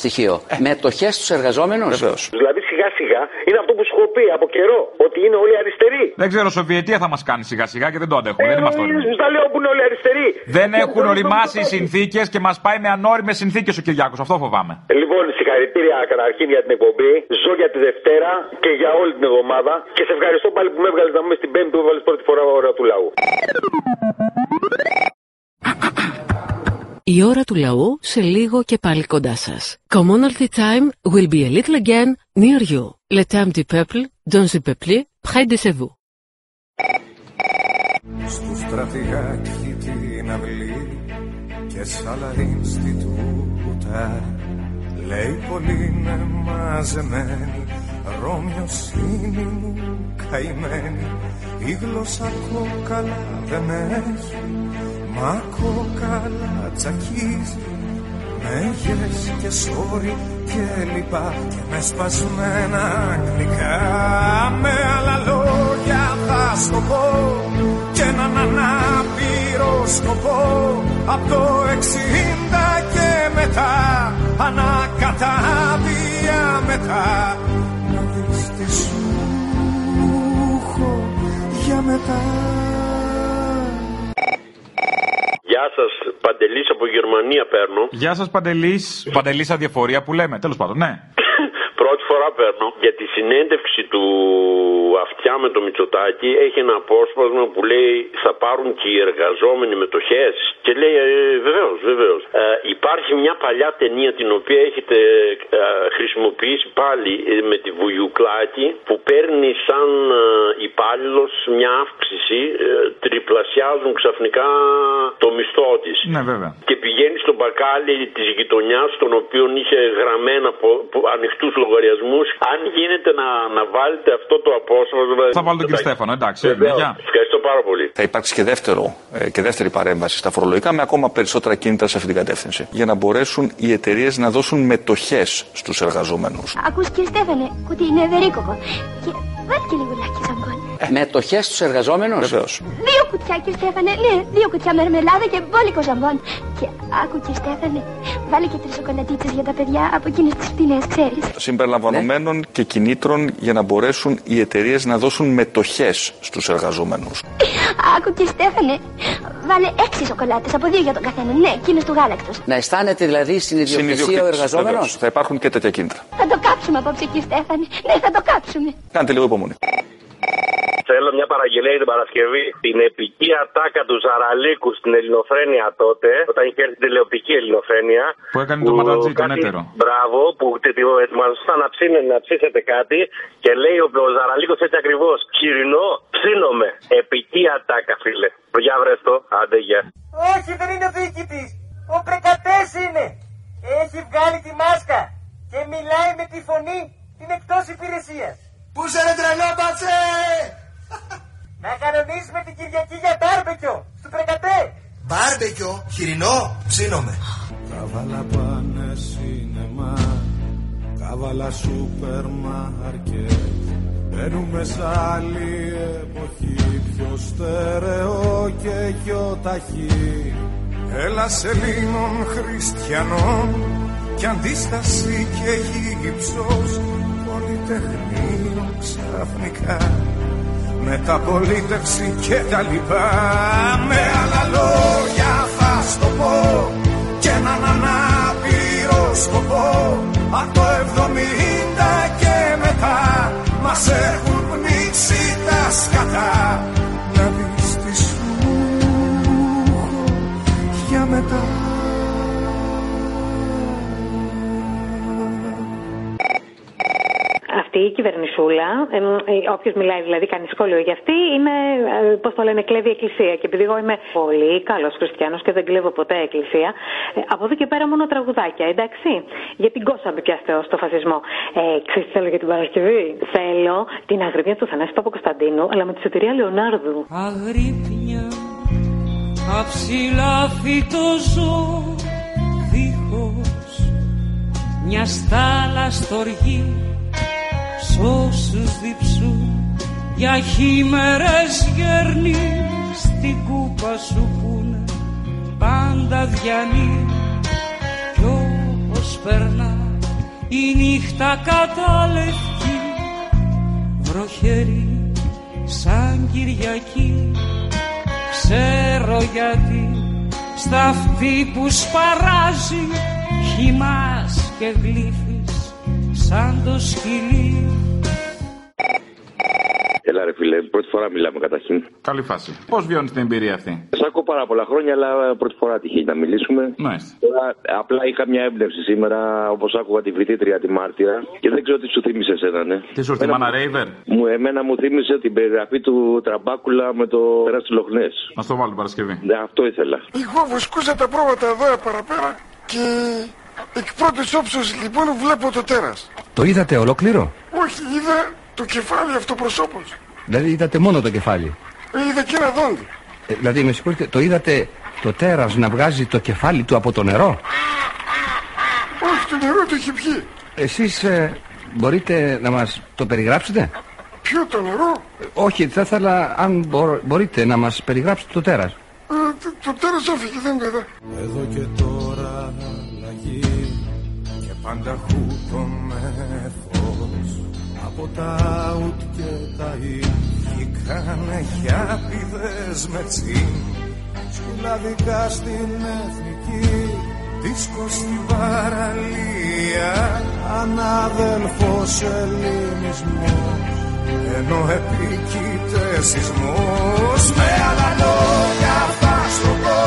στοιχείο. Μετοχέ στους εργαζόμενους; Βεβαίως. Δηλαδή σιγά σιγά είναι αυτό που σου έχω πει από καιρό, ότι είναι όλοι αριστεροί. δεν ξέρω, Σοβιετία θα μας κάνει σιγά σιγά και δεν το αντέχουμε. δεν είμαστε όριμοι. Στα λέω που είναι όλοι αριστεροί. Δεν έχουν οριμάσει οι συνθήκες και μας πάει με ανώριμες συνθήκες ο Κυριάκος. Αυτό φοβάμαι. Λοιπόν, συγχαρητήρια καταρχήν για την εκπομπή. Ζω για τη Δευτέρα και για όλη την εβδομάδα. Και σε ευχαριστώ πάλι που με έβγαλες να πούμε στην Πέμπτη που έβαλες πρώτη φορά ώρα του λαού. Η ώρα του λαού σε λίγο και πάλι κοντά σας. Commonalty time will be a little again near you. Le temps du peuple, dans le peuple, près de chez vous. Στου στρατηγάκι την αυλή και σαλαρίν στη τούτα Λέει πολύ είναι μαζεμένη Ρώμιος είναι μου καημένη Η γλώσσα κόκαλα δεν έχει Μα κόκαλα τσακίζει με γες και σόρι και λοιπά και με σπασμένα αγγλικά. Με άλλα λόγια θα στο πω και έναν ανάπηρο σκοπό. Από το εξήντα και μετά ανακατάβια μετά. Να δεις τι σου έχω για μετά σας, Παντελής από Γερμανία παίρνω. Γεια σας, Παντελής. Παντελής αδιαφορία που λέμε. Τέλος πάντων, ναι. Πρώτη φορά παίρνω για τη συνέντευξη του αυτιά με το Μητσοτάκι έχει ένα απόσπασμα που λέει θα πάρουν και οι εργαζόμενοι μετοχέ. Και λέει ε, βεβαίως, βεβαίως. Ε, υπάρχει μια παλιά ταινία την οποία έχετε ε, χρησιμοποιήσει πάλι ε, με τη Βουγιουκλάκη που παίρνει σαν ε, υπάλληλος μια αύξηση, ε, τριπλασιάζουν ξαφνικά το μισθό της. Ναι, βέβαια. Και πηγαίνει στο μπακάλι της γειτονιάς, τον οποίο είχε γραμμένα ανοιχτούς λογαριασμού. Αν γίνεται να, να βάλετε αυτό το απόσπασμα. Θα βάλω τον κύριο Στέφανο, εντάξει. Βεβαίως. Γεια. Ευχαριστώ πάρα πολύ. Θα υπάρξει και, δεύτερο, ε, και δεύτερη παρέμβαση στα φορολογικά με ακόμα περισσότερα κίνητρα σε αυτή την κατεύθυνση. Για να μπορέσουν οι εταιρείες να δώσουν μετοχές στους εργαζόμενους. Ακούς κύριε Στέφανε, ότι είναι ευερίκοκο. Και βάλει και λίγο λάκι ζαμπόν. Μετοχέ στου εργαζόμενους; Βεβαίως. Δύο κουτιά κύριε Στέφανε, ναι, δύο κουτιά μερμελάδα και μπόλικο ζαμπόν. Και άκου κύριε Στέφανε, βάλει και τρεις σοκολατίτσες για τα παιδιά από εκείνες τις φτηνές, ξέρεις. Συμπεριλαμβανομένων και κινήτρων για να μπορέσουν οι εταιρείες να δώσουν μετοχέ στους εργαζόμενους. Άκου κύριε Στέφανε, βάλε έξι σοκολάτες από δύο για τον καθένα, ναι, εκείνες του γάλακτος. Να αισθάνεται δηλαδή στην ιδιοκτησία ο εργαζόμενος; Θα υπάρχουν και τέτοια κίνητρα. Θα το κάψουμε απόψε κύριε Στέφανε, ναι, θα το κάψουμε. Κάντε λίγο υπομονή. Θέλω μια παραγγελία για την Παρασκευή. Την επική ατάκα του Ζαραλίκου στην Ελληνοφρένεια τότε, όταν είχε έρθει την τηλεοπτική Ελληνοφρένεια. Που έκανε το ματατζή, τον κάτι- έτερο. Μπράβο, που ετοιμαζόταν να, ψήνε, να ψήσετε κάτι και λέει ο, ο Ζαραλίκος έτσι ακριβώς. Χοιρινό, ψήνομαι. Επική ατάκα, φίλε. Για βρες το, άντε γεια. Όχι, δεν είναι ο διοικητής. Ο Πρεκατέ είναι. Έχει βγάλει τη μάσκα και μιλάει με τη φωνή την εκτός υπηρεσίας. Πού σε ρε τρελό, μπατσε! Να κανονίσουμε την Κυριακή για μπάρμπεκιο στο Πρεκατέ. Μπάρμπεκιο, χοιρινό, ψήνομαι. Κάβαλα πάνε σινεμά, κάβαλα σούπερ μάρκετ. Μπαίνουμε σε άλλη εποχή, πιο στερεό και πιο ταχύ. Έλα Ελλήνων χριστιανών κι αντίσταση και γύψος πολυτεχνείο ξαφνικά μεταπολίτευση και τα λοιπά. Με άλλα λόγια θα στο πω και έναν ανάπηρο σκοπό. Από το 70 και μετά μας έχουν πνίξει τα σκατά Αυτή η κυβερνησούλα, όποιος μιλάει δηλαδή κάνει σχόλιο για αυτή, είναι, ε, πώς το λένε, κλέβει εκκλησία. Και επειδή εγώ είμαι πολύ καλός χριστιανός και δεν κλέβω ποτέ εκκλησία, ε, από εδώ και πέρα μόνο τραγουδάκια, εντάξει. Για την κόσα με πιάστε στο φασισμό. Ε, ξέρεις τι θέλω για την Παρασκευή; Θέλω την αγρυπνία του Θανάση Παπα-Κωνσταντίνου, αλλά με τη σωτηρία Λεωνάρδου. Αγρύπνια αψηλά φυτό ζω δίχως μιας στάλα στοργή σ' όσους διψούν για χήμερες γέρνει στην κούπα σου πούνε πάντα διανύ. Κι όπως περνά η νύχτα καταλευκή βροχερή σαν Κυριακή. Ξέρω γιατί στα αυτή που σπαράζει χυμάς και γλύφεις σαν το σκυλί Έλα ρε φίλε, πρώτη φορά μιλάμε καταρχήν. Καλή φάση. Πώς βιώνει την εμπειρία αυτή; Σ' ακούω πάρα πολλά χρόνια, αλλά πρώτη φορά τυχαίνει να μιλήσουμε. Μάλιστα. Τώρα, απλά είχα μια έμπνευση σήμερα, όπως άκουγα τη φοιτήτρια τη Μάρτυρα, και δεν ξέρω τι σου θύμισε εσένα, ναι. Τι σου ήρθε, Εμένα- Μάνα Ρέιβερ; Μου, εμένα μου θύμισε την περιγραφή του Τραμπάκουλα με το τέρα του Λοχνές. Να στο βάλω την Παρασκευή. Ναι, αυτό ήθελα. Εγώ βοσκούσα τα πρόβατα εδώ παραπέρα και εκ πρώτης όψεως λοιπόν βλέπω το τέρας. Το είδατε ολόκληρο; Όχι, είδα το κεφάλι αυτοπροσώπως. Δηλαδή είδατε μόνο το κεφάλι; Ε, είδα και ένα δόντι. Ε, δηλαδή με συγχωρείτε, το είδατε το τέρας να βγάζει το κεφάλι του από το νερό; Όχι, το νερό το είχε πιει. Εσείς ε, μπορείτε να μας το περιγράψετε; Ποιο το νερό; Ε, όχι, θα ήθελα αν μπορώ- μπορείτε να μας περιγράψετε το τέρας. Ε, το, το τέρας έφυγε, δεν το είδα. Εδώ και τώρα αλλαγή και πάντα χούτο με φως. Από τα ουτ και τα ήλ κάνε χιάπηδες με τσιν. Σκουλαδικά στην εθνική Βρίσκω στην παραλία ανάδελφος ελληνισμός. Ενώ επικείται σεισμός. Με άλλα λόγια θα στο πω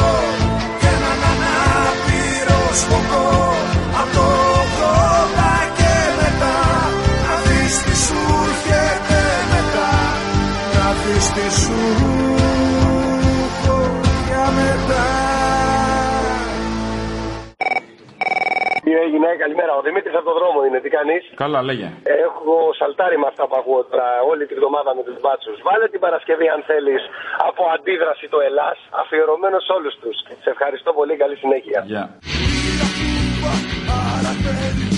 και έναν ανάπηρο σκοπό Τι έγινε, καλημέρα. Ο Δημήτρης από το δρόμο είναι, τι κάνεις; Καλά, λέγε. Έχω σαλτάρει με αυτά που ακούω τώρα όλη τη βδομάδα με τους μπάτσους. Βάλε την Παρασκευή, αν θέλεις, από αντίδραση το Ελλάς, αφιερωμένο σε όλους τους. Σε ευχαριστώ πολύ, καλή συνέχεια. Γεια. Παραπέμπει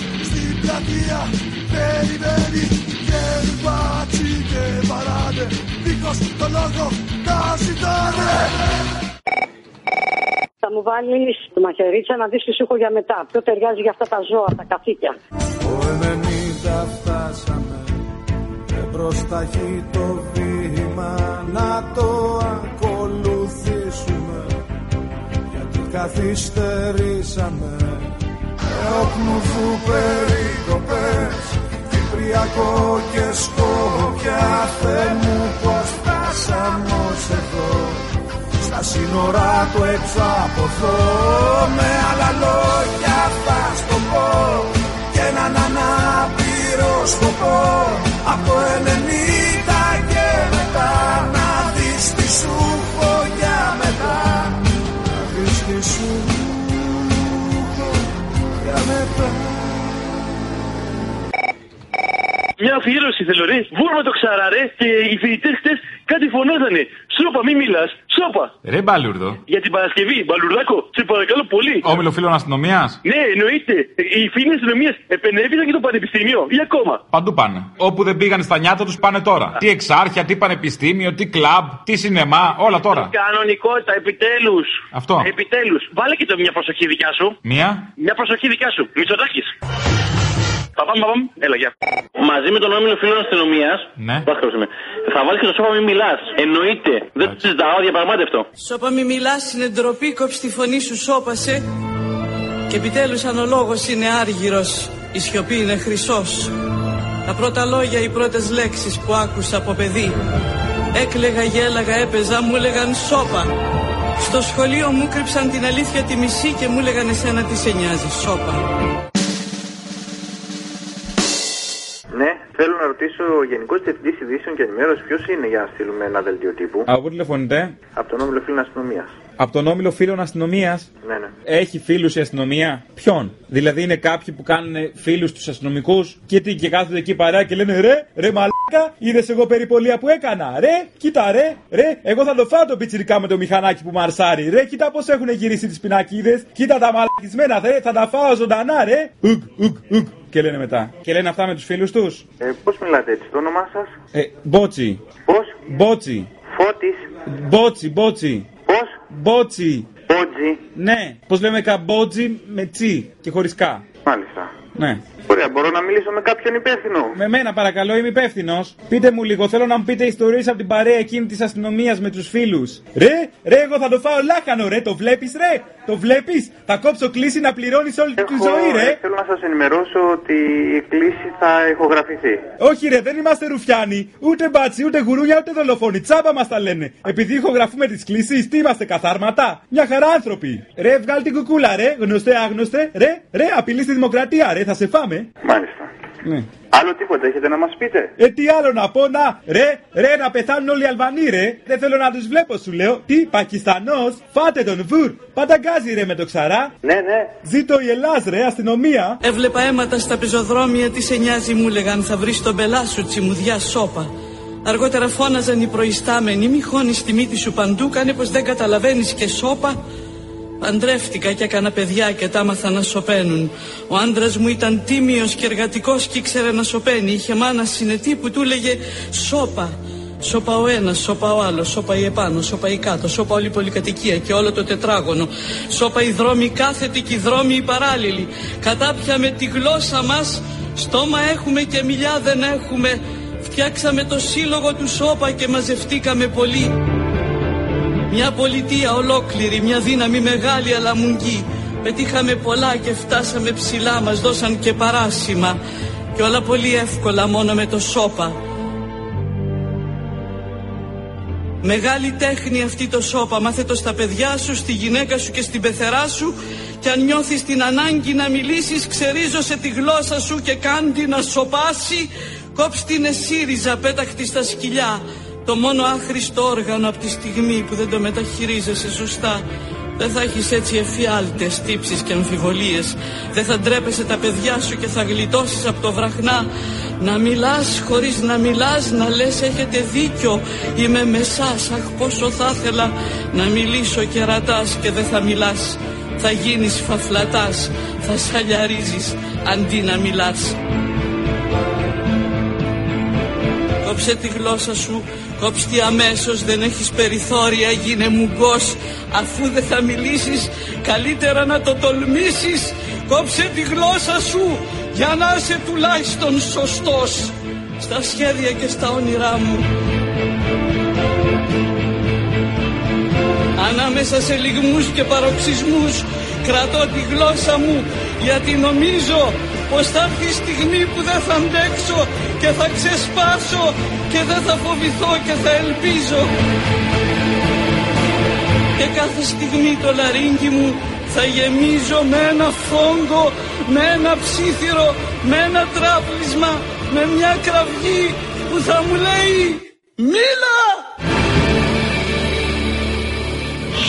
Θα μου βάλεις τη μαχαιρίτσα να δεις τι σου έχω για μετά. Ποιο ταιριάζει για αυτά τα ζώα, τα καθήκια. Το 90 φτάσαμε και μπροστά το βήμα να το ακολουθήσουμε γιατί καθυστερήσαμε Εόπνουδου περικοπές Κυπριακό και Σκόπια Θεέ μου πως φτάσαμε ως εδώ Στα σύνορα του έξω από εδώ Με άλλα λόγια θα στο πω Και έναν ανάπηρο σκοπό Από το 90 και μετά Να δεις τι σου έχω για μετά Να δεις τι σου έχω για μετά Μια αφιέρωση θέλω ρε. Βούρμα το ξαρά ρε. Και οι φοιτητές χτες κάτι φωνάζανε. Σόπα, μη μιλάς. Σόπα. Ρε μπαλούρδο. Για την Παρασκευή, μπαλουρδάκο, σε παρακαλώ πολύ. Όμιλο φίλων αστυνομίας. Ναι, εννοείται. Οι φίλοι αστυνομίας επενέβησαν και το πανεπιστήμιο. Ή ακόμα. Παντού πάνε. Όπου δεν πήγαν στα νιάτα τους πάνε τώρα. Τι εξάρχεια, τι πανεπιστήμιο, τι κλαμπ, τι σινεμά, όλα τώρα. Κανονικότητα, επιτέλους. Αυτό. Επιτέλους. Βάλε και το μια προσοχή δικιά σου. Μία. Μια προσοχή δικιά σου. Μητσοτάκης. Παπάμ, παπάμ, έλα, γεια. Μαζί με τον όμιλο φίλων αστυνομίας. Ναι. Θα βάλεις και το σώμα, μην μιλάς. Εννοείται. Δεν το συζητάω, διαπραγμάτευτο. Σώπα μη μιλάς είναι ντροπή, κόψει τη φωνή σου, σώπασε. Και επιτέλους αν ο λόγος είναι άργυρος, η σιωπή είναι χρυσός. Τα πρώτα λόγια, οι πρώτες λέξεις που άκουσα από παιδί. Έκλεγα, γέλαγα, έπαιζα, μου έλεγαν σώπα. Στο σχολείο μου κρύψαν την αλήθεια τη μισή και μου έλεγαν εσένα τι σε νοιάζει, σώπα. Ναι, θέλω να ρωτήσω ο Γενικός Διευθυντής Ειδήσεων και Ενημέρωσης ποιος είναι για να στείλουμε ένα δελτίο τύπου; Από πού τηλεφωνείτε; Από τον όμιλο φίλων αστυνομίας. Από τον όμιλο φίλων αστυνομίας; Ναι, ναι. Έχει φίλους η αστυνομία; Ποιον; Δηλαδή είναι κάποιοι που κάνουν φίλους τους αστυνομικούς και τι και κάθονται εκεί παρά και λένε ρε, ρε μαλάκα, είδες εγώ περιπολία που έκανα. Ρε, κοίτα ρε, ρε, εγώ θα το φάω το πιτσιρικά με το μηχανάκι που μαρσάρει. Ρε, κοίτα πώς έχουν γυρίσει τις πινακίδες. Κοίτα τα μαλακισμένα, ρε, θα τα φάω ζωντανά, ρε. Ουκ, ουκ, ουκ. Και λένε μετά. Και λένε αυτά με τους φίλους τους. Ε, Πώς μιλάτε έτσι, το όνομά σας; Ε, μπότσι. Πώς; Μπότσι. Φώτης. Μπότσι, μπότσι. Πώς; Μπότσι. Μπότζι. Ναι, πώς λέμε καμπότζι με τσι και χωρίς κα. Μάλιστα. Ναι. Ωραία, μπορώ να μιλήσω με κάποιον υπεύθυνο; Με μένα παρακαλώ, είμαι υπεύθυνος. Πείτε μου λίγο, θέλω να μου πείτε ιστορίες από την παρέα εκείνη της αστυνομίας με τους φίλους. Ρε, ρε, εγώ θα το φάω λάχανο, ρε, το βλέπεις, ρε; Το βλέπεις, θα κόψω κλίση να πληρώνεις όλη τη ζωή, ρε; ε, Θέλω να σας ενημερώσω ότι η κλήση θα ηχογραφηθεί. Όχι, ρε, δεν είμαστε ρουφιάνοι. Ούτε μπάτσι, ούτε γουρούνια, ούτε δολοφόνοι. Τσάμπα μας τα λένε. Επειδή ηχογραφούμε τις κλήσει, τι είμαστε καθάρματα; Μια χαρά άνθρωποι. Ρε, βγάλει την κουκούλα, ρε. Γνωστέ, άγνωστε. Ρε, ρε, απειλή στη δημοκρατία, ρε, θα σε φάμε. Μάλιστα. Ναι. Άλλο τίποτα έχετε να μας πείτε; Ε, τι άλλο να πω, να, ρε, ρε, να πεθάνουν όλοι οι Αλβανοί, ρε. Δεν θέλω να τους βλέπω, σου λέω. Τι, Πακιστανός, φάτε τον βουρ. Πανταγκάζει, ρε, με το ξαρά. Ναι, ναι. Ζήτω η Ελλάς, ρε, αστυνομία. Έβλεπα αίματα στα πεζοδρόμια, τι σε νοιάζει μου λέγαν θα βρεις τον πελά σου τσιμουδιά σώπα. Αργότερα φώναζαν οι προϊστάμενοι, μη χώνεις τη μύτη σου παντού, κάνε πως δεν καταλαβαίνεις και σώπα. Παντρεύτηκα και έκανα παιδιά και τα άμαθα να σωπαίνουν. Ο άντρας μου ήταν τίμιος και εργατικός και ήξερε να σωπαίνει. Είχε μάνα συνετή που του έλεγε Σώπα. Σώπα ο ένας, σώπα ο άλλος, σώπα η επάνω, σώπα η κάτω, σώπα όλη η πολυκατοικία και όλο το τετράγωνο. Σώπα οι δρόμοι κάθετοι και οι δρόμοι οι παράλληλοι. Κατάπια με τη γλώσσα μας, στόμα έχουμε και μιλιά δεν έχουμε. Φτιάξαμε το σύλλογο του σώπα και μαζευτήκαμε πολύ. Μια πολιτεία ολόκληρη, μια δύναμη μεγάλη αλλά μουγγί. Πετύχαμε πολλά και φτάσαμε ψηλά Μας δώσαν και παράσημα. Και όλα πολύ εύκολα μόνο με το σώπα. Μεγάλη τέχνη αυτή το σώπα. Μάθε το στα παιδιά σου, στη γυναίκα σου και στην πεθερά σου. Και αν νιώθεις την ανάγκη να μιλήσεις Ξερίζωσε τη γλώσσα σου και κάντι να σοπάσει. Κόψ την εσύριζα πέταχτη στα σκυλιά Το μόνο άχρηστο όργανο από τη στιγμή που δεν το μεταχειρίζεσαι σωστά δεν θα έχεις έτσι εφιάλτες, τύψεις και αμφιβολίες. Δεν θα ντρέπεσαι τα παιδιά σου και θα γλιτώσεις από το βραχνά. Να μιλάς χωρίς να μιλάς, να λες έχετε δίκιο. Είμαι με σας, αχ πόσο θα ήθελα να μιλήσω και ρατάς και δεν θα μιλάς. Θα γίνεις φαφλατάς, θα σαλιαρίζεις αντί να μιλάς Κόψε τη γλώσσα σου Κόψτε αμέσως δεν έχεις περιθώρια γίνε μουγκός. Αφού δεν θα μιλήσεις καλύτερα να το τολμήσεις. Κόψε τη γλώσσα σου για να είσαι τουλάχιστον σωστός Στα σχέδια και στα όνειρά μου. Ανάμεσα σε λιγμούς και παροξισμούς Κρατώ τη γλώσσα μου γιατί νομίζω πως θα έρθει η στιγμή που δεν θα αντέξω και θα ξεσπάσω και δεν θα φοβηθώ και θα ελπίζω. Και κάθε στιγμή το λαρίνκι μου θα γεμίζω με ένα φόγκο, με ένα ψήθυρο, με ένα τράπλισμα, με μια κραυγή που θα μου λέει «Μίλα!»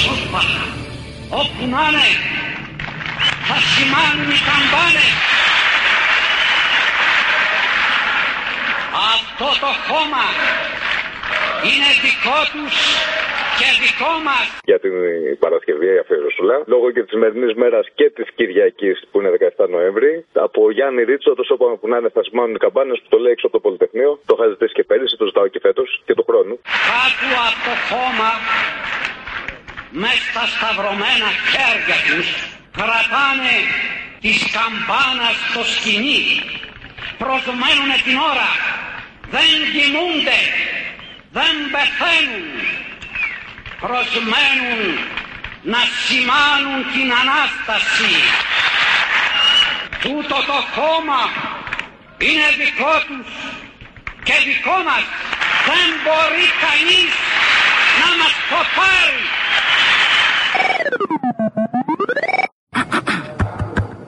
Σώπα, όπου να είναι, θα σημάνουν οι καμπάνες Αυτό το χώμα είναι δικό τους και δικό μας. Για την Παρασκευή αφιερωσούλα, λόγω και της σημερινής μέρας και της Κυριακής που είναι 17 Νοέμβρη, από Γιάννη Ρίτσο, το σώπα που να είναι θα σημάνουν οι καμπάνες που το λέει έξω από το Πολυτεχνείο. Το είχα ζητήσει και πέρυσι, το ζητάω και φέτος και του χρόνου. Κάτω από το χώμα, μέσα στα σταυρωμένα χέρια τους, κρατάνε τις καμπάνας στο σκηνή. Προσμένουν την ώρα δεν κοιμούνται, δεν πεθαίνουν, προσμένουν να σημάνουν την Ανάσταση. Τούτο το κόμμα είναι δικό τους και δικό μας. Δεν μπορεί κανείς να μας το πάρει.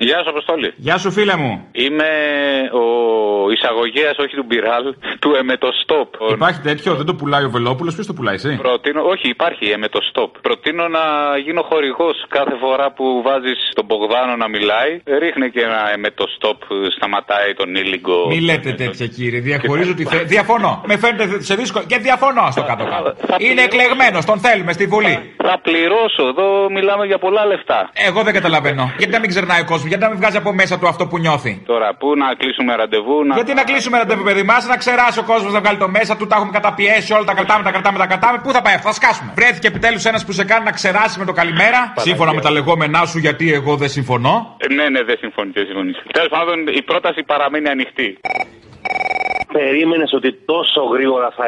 Γεια σου, Αποστόλη. Γεια σου, φίλε μου. Είμαι ο εισαγωγέας, όχι του Μπιράλ, του Εμετοστόπ. Υπάρχει τέτοιο, δεν το πουλάει ο Βελόπουλος, ποιος το πουλάει, εσύ; Προτείνω, όχι, υπάρχει Εμετοστόπ. Προτείνω να γίνω χορηγός κάθε φορά που βάζεις τον Μπογδάνο να μιλάει. Ρίχνει και ένα Εμετοστόπ, σταματάει τον ήλιγκο. Μη λέτε τέτοια, κύριε. Διαχωρίζω τη θέση. Διαφωνώ. Με φαίνεται σε δύσκολο και διαφωνώ στο κάτω-κάτω. Είναι εκλεγμένος, τον θέλουμε στη Βουλή. Θα πληρώσω, εδώ μιλάμε για πολλά λεφτά. Εγώ δεν καταλαβαίνω. Γιατί να μην ξερνάει ο κόσμος, γιατί να μην βγάζει από μέσα του αυτό που νιώθει; Τώρα, πού να κλείσουμε ραντεβού, να. Γιατί να κλείσουμε ραντεβού, παιδί μας, να ξεράσει ο κόσμος να βγάλει το μέσα του, τα έχουμε καταπιέσει, όλα τα κρατάμε, τα κρατάμε, τα κρατάμε. Πού θα πάει αυτό, θα σκάσουμε. Βρέθηκε επιτέλους ένας που σε κάνει να ξεράσει με το καλημέρα. Σύμφωνα με τα λεγόμενά σου, γιατί εγώ δεν συμφωνώ. Ε, ναι, ναι, δεν συμφωνεί, δεν συμφωνεί. Τέλος πάντων, η πρόταση παραμένει ανοιχτή. Περίμενες ότι τόσο γρήγορα θα,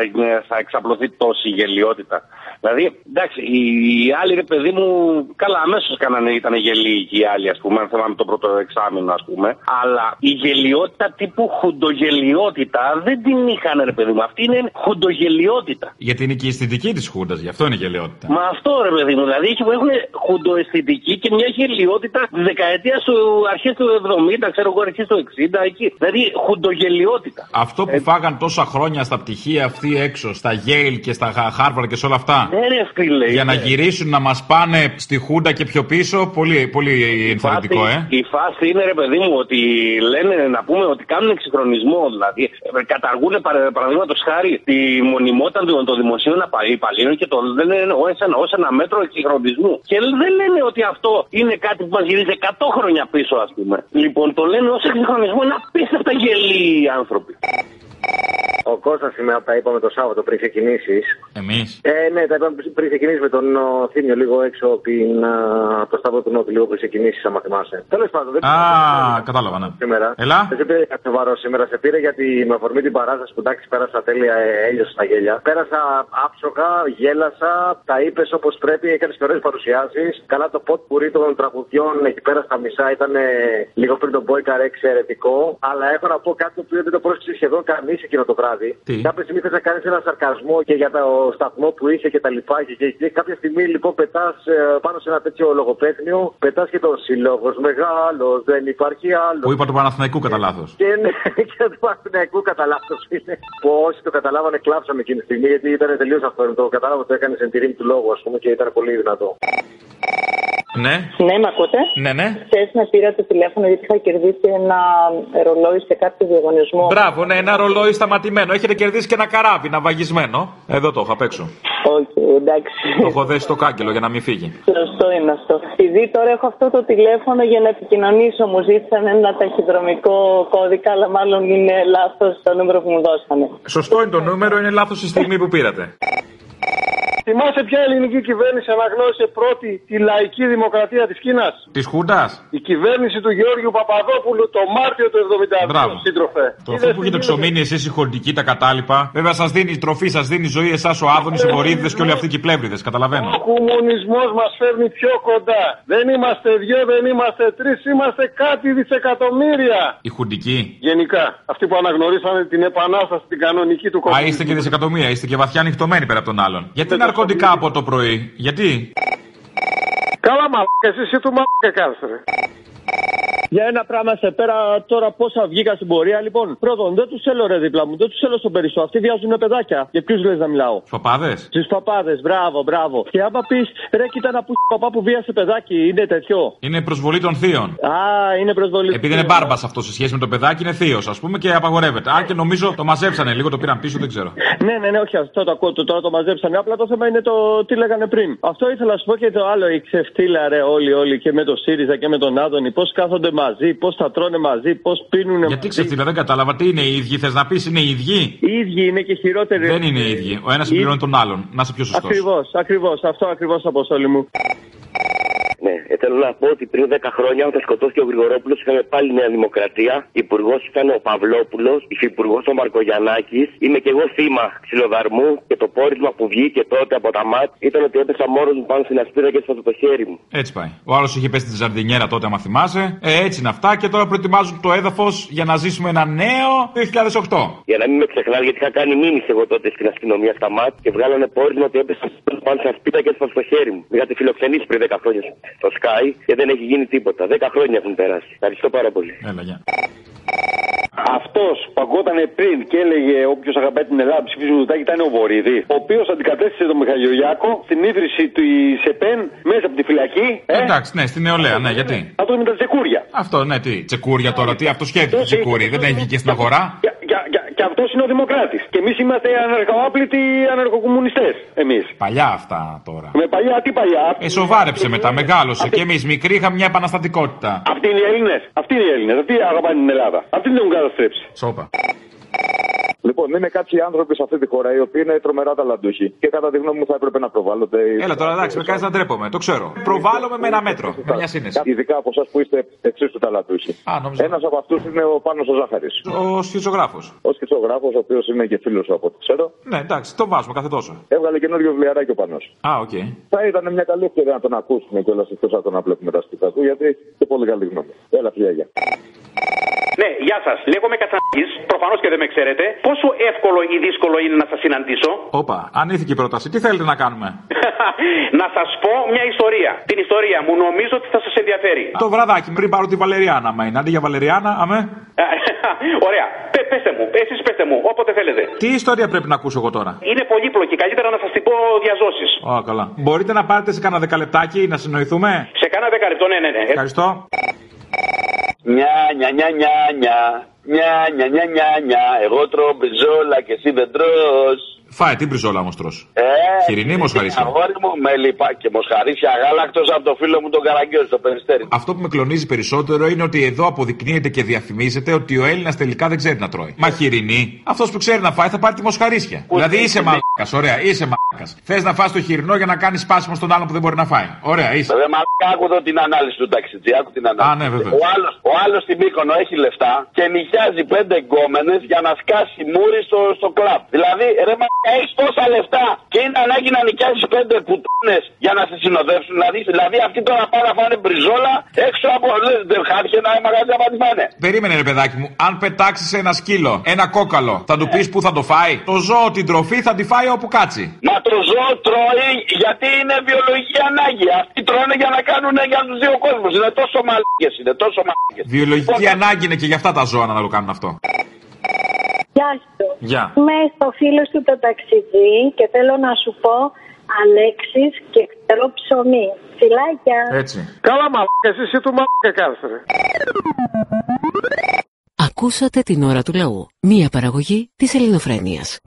θα εξαπλωθεί τόση γελιότητα. Δηλαδή, εντάξει, οι, οι άλλοι ρε παιδί μου, καλά, αμέσως κάνανε, ήταν γελίοι οι άλλοι, ας πούμε, αν θυμάμαι το πρώτο εξάμεινο, ας πούμε. Αλλά η γελιότητα τύπου χουντογελιότητα δεν την είχαν, ρε παιδί μου. Αυτή είναι χουντογελιότητα. Γιατί είναι και η αισθητική της Χούντας, γι' αυτό είναι γελιότητα. Μα αυτό ρε παιδί μου, δηλαδή έχουν χουντοαισθητική και μια γελιότητα τη δεκαετία του αρχές του 70, ξέρω εγώ, αρχές του 60, εκεί. Δηλαδή χουντογελιότητα. Αυτό που φάγαν τόσα χρόνια στα πτυχία αυτή έξω, στα Yale και στα Harvard και σε όλα αυτά. Ναι, ρε, φίλε, Για να είναι. γυρίσουν να μας πάνε στη Χούντα και πιο πίσω, πολύ, πολύ ενθαρρυντικό, ε. Η φάση είναι, ρε παιδί μου, ότι λένε να πούμε ότι κάνουν εξυγχρονισμό. Δηλαδή, ε, καταργούν παραδείγματος χάρη τη μονιμότητα των, των δημοσίων απα- υπαλλήλων και το λένε ως ένα, ως ένα μέτρο εξυγχρονισμού. Και δεν λένε ότι αυτό είναι κάτι που μας γυρίζει 100 χρόνια πίσω, ας πούμε. Λοιπόν, το λένε ως εξυγχρονισμό. Είναι απίστευτα γελοί οι άνθρωποι. Ο Κώστας είμαι από τα είπαμε το Σάββατο πριν ξεκινήσεις. Εμείς. Ε, ναι, τα είπαμε πριν ξεκινήσεις με τον ο, Θήμιο λίγο έξω από, την, α, από το Σταύρο του Νότου, λίγο πριν ξεκινήσεις, άμα θυμάσαι. Τέλος πάντων, δεν Α, κατάλαβα, ναι. σήμερα. Έλα. Δεν σε πήρε κάτι σοβαρό σήμερα. Σε πήρε γιατί με αφορμή την παράσταση που εντάξει πέρασα τέλεια, ε, έλειωσα στα γέλια. Πέρασα άψογα, γέλασα, τα είπες όπως πρέπει, έκανες και ωραίες παρουσιάσεις. Καλά το ποτ πουρί των τραγουδιών εκεί πέρα στα μισά ήταν ε, λίγο πριν τον Μπόικαρ εξαιρετικό. Αλλά έχω να πω κάτι το οποίο δεν το πρόσεξε σχεδόν κανείς εκείνο το βράδυ. Τι; Κάποια στιγμή θες να κάνεις ένα σαρκασμό και για το σταθμό που είχε και τα λοιπά. Και, και, και κάποια στιγμή λοιπόν πετάς πάνω σε ένα τέτοιο λογοπαίχνιο, πετάς και το σύλλογος μεγάλος, δεν υπάρχει άλλο. Που είπα του Παναθηναϊκού κατά λάθος. Και ναι, και του Παναθηναϊκού κατά λάθος είναι. Που όσοι το καταλάβανε, κλάψαμε εκείνη τη στιγμή γιατί ήταν τελείως αυτό. Το κατάλαβα το έκανε εν τη ρήμη του λόγου, ας πούμε, και ήταν πολύ δυνατό. Ναι, Ναι, με ακούτε; ναι, ναι. Χθες με πήρα το τηλέφωνο γιατί είχα κερδίσει ένα ρολόι σε κάποιο διαγωνισμό. Μπράβο, ναι, ένα ρολόι σταματημένο. Έχετε κερδίσει και ένα καράβι ναυαγισμένο. Εδώ το έχω απ' έξω. Όχι, εντάξει. Το έχω δέσει στο κάγκελο για να μην φύγει. Σωστό είναι αυτό. Επειδή τώρα έχω αυτό το τηλέφωνο για να επικοινωνήσω, μου ζήτησαν ένα ταχυδρομικό κώδικα, αλλά μάλλον είναι λάθος το νούμερο που μου δώσανε. Σωστό είναι το νούμερο, είναι λάθος η στιγμή που πήρατε. Θυμάσαι ποια ελληνική κυβέρνηση αναγνώρισε πρώτη τη λαϊκή δημοκρατία της Κίνας; Της Χούντας. Η κυβέρνηση του Γεώργιου Παπαδόπουλου το Μάρτιο του 72. Μπράβο. Σύντροφε. Το αφού που έχετε ξομείνει εσείς οι χοντικοί τα κατάλοιπα. Βέβαια σας δίνει τροφή, σας δίνει ζωή εσάς ο Άδωνης, οι βορύδιδε και όλοι αυτοί οι πλεύριδες. Καταλαβαίνω. Ο κομμουνισμός μας φέρνει πιο κοντά. Δεν είμαστε δυο, δεν είμαστε τρεις, είμαστε κάτι δισεκατομμύρια. Οι χουντικοί. Γενικά, αυτοί που αναγνωρίσανε την επανάσταση, την κανονική του Α, κομμουνισμού. είστε και δισεκατομμύρια, είστε και βαθιά ανοιχτωμένοι πέρα από τον άλλον. Γιατί ναρκωτικά από το πρωί, γιατί; Καλά, μαλάκα, εσύ, εσύ του μαλάκα κάνεις, ρε. Για ένα πράγμα σε πέρα τώρα πόσα βγήκα στην πορεία. Λοιπόν, πρώτον, δεν τους θέλω ρε δίπλα μου, δεν τους θέλω στον περισσό. Αυτοί βιάζουν παιδάκια. Για ποιους λες να μιλάω; Παπάδες; Στου παπάδες, μπράβο, μπράβο. Και άμα πεις, ρε, κοίτα ένα που παπά που βίασε παιδάκι, είναι τέτοιο. Είναι προσβολή των θείων. Α, είναι προσβολή. Επειδή είναι μπάρμπας αυτό σε σχέση με το παιδάκι, είναι θείος, ας πούμε, και απαγορεύεται. Αν και νομίζω το μαζέψανε λίγο, το πήραν πίσω, δεν ξέρω. Ναι, ναι, ναι, όχι αυτό το ακούω, το- τώρα το μαζέψανε. Απλά το θέμα είναι το τι λέγανε πριν. Αυτό ήθελα να σου πω και το άλλο, η ξεφτύλα ρε όλοι, όλοι και με το ΣΥΡΙΖΑ και με τον Άδωνη. Πώς κάθονται μαζί, πώς θα τρώνε μαζί, πώς πίνουν Γιατί ξεφτύλα, δεν κατάλαβα τι είναι οι ίδιοι. Θες να πεις είναι οι ίδιοι; Οι ίδιοι είναι και χειρότεροι. Δεν είναι οι ίδιοι. Ο ένας συμπληρώνει τον άλλον. Να είσαι πιο σωστός. Ακριβώς, ακριβώς, αυτό ακριβώς αποστόλη μου. Ναι, ε, θέλω να πω ότι πριν 10 χρόνια όταν σκοτώθηκε ο Γρηγορόπουλος είχαμε πάλι Νέα Δημοκρατία. Υπουργός ήταν ο Παυλόπουλος, υφυπουργός ο Μαρκογιανάκη. Είμαι και εγώ θύμα ξυλοδαρμού και το πόρισμα που βγήκε τότε από τα ΜΑΤ ήταν ότι έπεσα μόνο μου πάνω στην ασπίδα και έσπασα το χέρι μου. Έτσι πάει. Ο άλλος είχε πέσει στη ζαρδινιέρα τότε, άμα θυμάσαι. Ε, έτσι είναι αυτά και τώρα προετοιμάζουν το έδαφος για να ζήσουμε ένα νέο 2008. Για να μην με ξεχνάει, γιατί είχα κάνει μήνυση εγώ τότε στην αστυνομία στα ΜΑΤ και βγάλανε πόρισμα ότι έπεσα πάνω στην ασπίδα και έσπασα το χέρι μου. Με είχατε φιλοξενήσει πριν 10 χρόνια στο Sky και δεν έχει γίνει τίποτα. 10 χρόνια έχουν περάσει. Ευχαριστώ πάρα πολύ. Έλα, γεια. Αυτός που ακούγονταν πριν και έλεγε Όποιος αγαπάει την Ελλάδα ψηφίζει Μητσοτάκη ήταν ο Βορύδη, ο οποίος αντικατέστησε τον Μιχαλιογιάκο στην ίδρυση του ΕΠΕΝ μέσα από τη φυλακή. Ε, Εντάξει, ναι, στην νεολαία, ναι, γιατί; αυτό με τα τσεκούρια. Αυτό, ναι, τι. Τσεκούρια τώρα, τι, αυτό σκέφτεται το τσεκούρι. Δεν έχει και στην αγορά; Και, και, και, και αυτός είναι ο Δημοκράτης. Και εμείς είμαστε αναρχοάπλητοι αναρχοκομμουνιστές. Εμείς. Παλιά αυτά τώρα. Με παλιά, τι παλιά; Ε, σοβάρεψε μετά, μεγάλωσε. Και εμείς μικροί είχαμε μια επαναστατικότητα. Αυτοί είναι οι Έλληνες. Αυτοί είναι οι Έλληνες. Αυτοί αγαπάνε την Ελλάδα. Αυτοί δεν έχουν καταστρέψει. Σόπα. Λοιπόν, είναι κάποιοι άνθρωποι σε αυτή τη χώρα οι οποίοι είναι τρομερά ταλαντούχοι και κατά τη γνώμη μου θα έπρεπε να προβάλλονται. Έλα τώρα, εντάξει, με κάνεις να ντρέπομαι, το ξέρω. Προβάλλομαι με ένα μέτρο, με μια σύνεση. Ειδικά από εσάς που είστε εξίσου ταλαντούχοι. Α, νόμιζα. Ένας από αυτούς είναι ο Πάνος ο Ζάχαρης. Ο σχιζογράφος. Ο σχιζογράφος, ο οποίος είναι και φίλος σου από ό,τι ξέρω. Ναι, εντάξει, το βάζουμε κάθε τόσο. Έβγαλε καινούριο βιβλιαράκι ο Πάνος. Α, οκ. Θα ήταν μια καλή ευκαιρία να τον ακούσουμε κιόλας εκτός από το να βλέπουμε τα σπίτι του, γιατί έχει και πολύ καλή γνώμη. Έλα, φιλιά, γεια. Ναι, γεια σας. Λέγομαι Κατσανάκη. Προφανώς και δεν με ξέρετε. Πόσο εύκολο ή δύσκολο είναι να σας συναντήσω; Όπα, ανήθικη η πρόταση. Τι θέλετε να κάνουμε; να σας πω μια ιστορία. Την ιστορία μου νομίζω ότι θα σας ενδιαφέρει. Το βραδάκι πριν πάρω τη Βαλεριάνα, μα είναι. Αντί για Βαλεριάνα, αμέ. Ωραία. Πε, πέστε μου, εσείς πέστε μου, όποτε θέλετε. Τι ιστορία πρέπει να ακούσω εγώ τώρα; Είναι πολύπλοκη. Καλύτερα να σας την πω διαζώσεις. Ω, καλά. Μπορείτε να πάρετε σε κανένα δεκαλεπτάκι να συνοηθούμε; Σε κάνα δέκα λεπτό, ναι, ναι, ναι. Ευχαριστώ. Νιά, νιά, νιά, νιά, νιά. Νιά, νιά, νιά, νιά, νιά. Εγώ τρώω μπριζόλα και εσύ δεν τρως. Φάει την μπριζόλα όμως τρως. Ε, Χοιρινή ή μοσχαρίσια; Αγόρι μου με λιπά και μοσχαρίσια γάλακτο από το φίλο μου τον Καραγκιόζη, το περιστέρι. Αυτό που με κλονίζει περισσότερο είναι ότι εδώ αποδεικνύεται και διαφημίζεται ότι ο Έλληνας τελικά δεν ξέρει να τρώει. Μα χοιρινή, αυτός που ξέρει να φάει θα πάρει τη μοσχαρίσια. δηλαδή είσαι μαλάκα, ωραία, είσαι μαλάκα. Θες να φας το χοιρινό για να κάνεις σπάσιμο στον άλλον που δεν μπορεί να φάει. Ωραία, είσαι. Ρε μαλάκα, άκου εδώ την ανάλυση του ταξιτζή, άκου την ανάλυση. Α, ναι, βέβαια. Ο άλλος, ο άλλος στην Μύκονο έχει λεφτά και νοικιάζει πέντε γκόμενες για να σκάσει μούρι στο, στο κλαμπ. Δηλαδή, ρε μαλάκα, έχεις τόσα λεφτά και είναι ανάγκη να νοικιάζεις πέντε πουτάνες για να σε συνοδεύσουν. Δηλαδή, δηλαδή αυτοί τώρα πάνε να φάνε μπριζόλα έξω από λες, δεν χάθηκε ένα μαγαζί να τη φάνε. Περίμενε ρε παιδάκι μου, αν πετάξεις ένα σκύλο, ένα κόκαλο, θα του πεις που θα το φάει; Το ζώο την τροφή θα τη φάει όπου κάτσει. Μα το ζώο τρώει γιατί είναι βιολογική ανάγκη. Αυτοί τρώνε για να κάνουν για τους δύο κόσμους. Είναι τόσο μαλάκες, είναι τόσο μαλάκες. Βιολογική ανάγκη είναι και για αυτά τα ζώα να το κάνουν αυτό. Γεια σου. Γεια. Είμαι στο φίλο του το ταξιδί και θέλω να σου πω Αλέξης και ξέρω ψωμί. Φιλάκια. Έτσι. Καλά μαλάκες, εσύ του μαλάκα κάρθε ρε. Ακούσατε την ώρα του λαού. Μία παραγωγή της ελληνοφρένειας.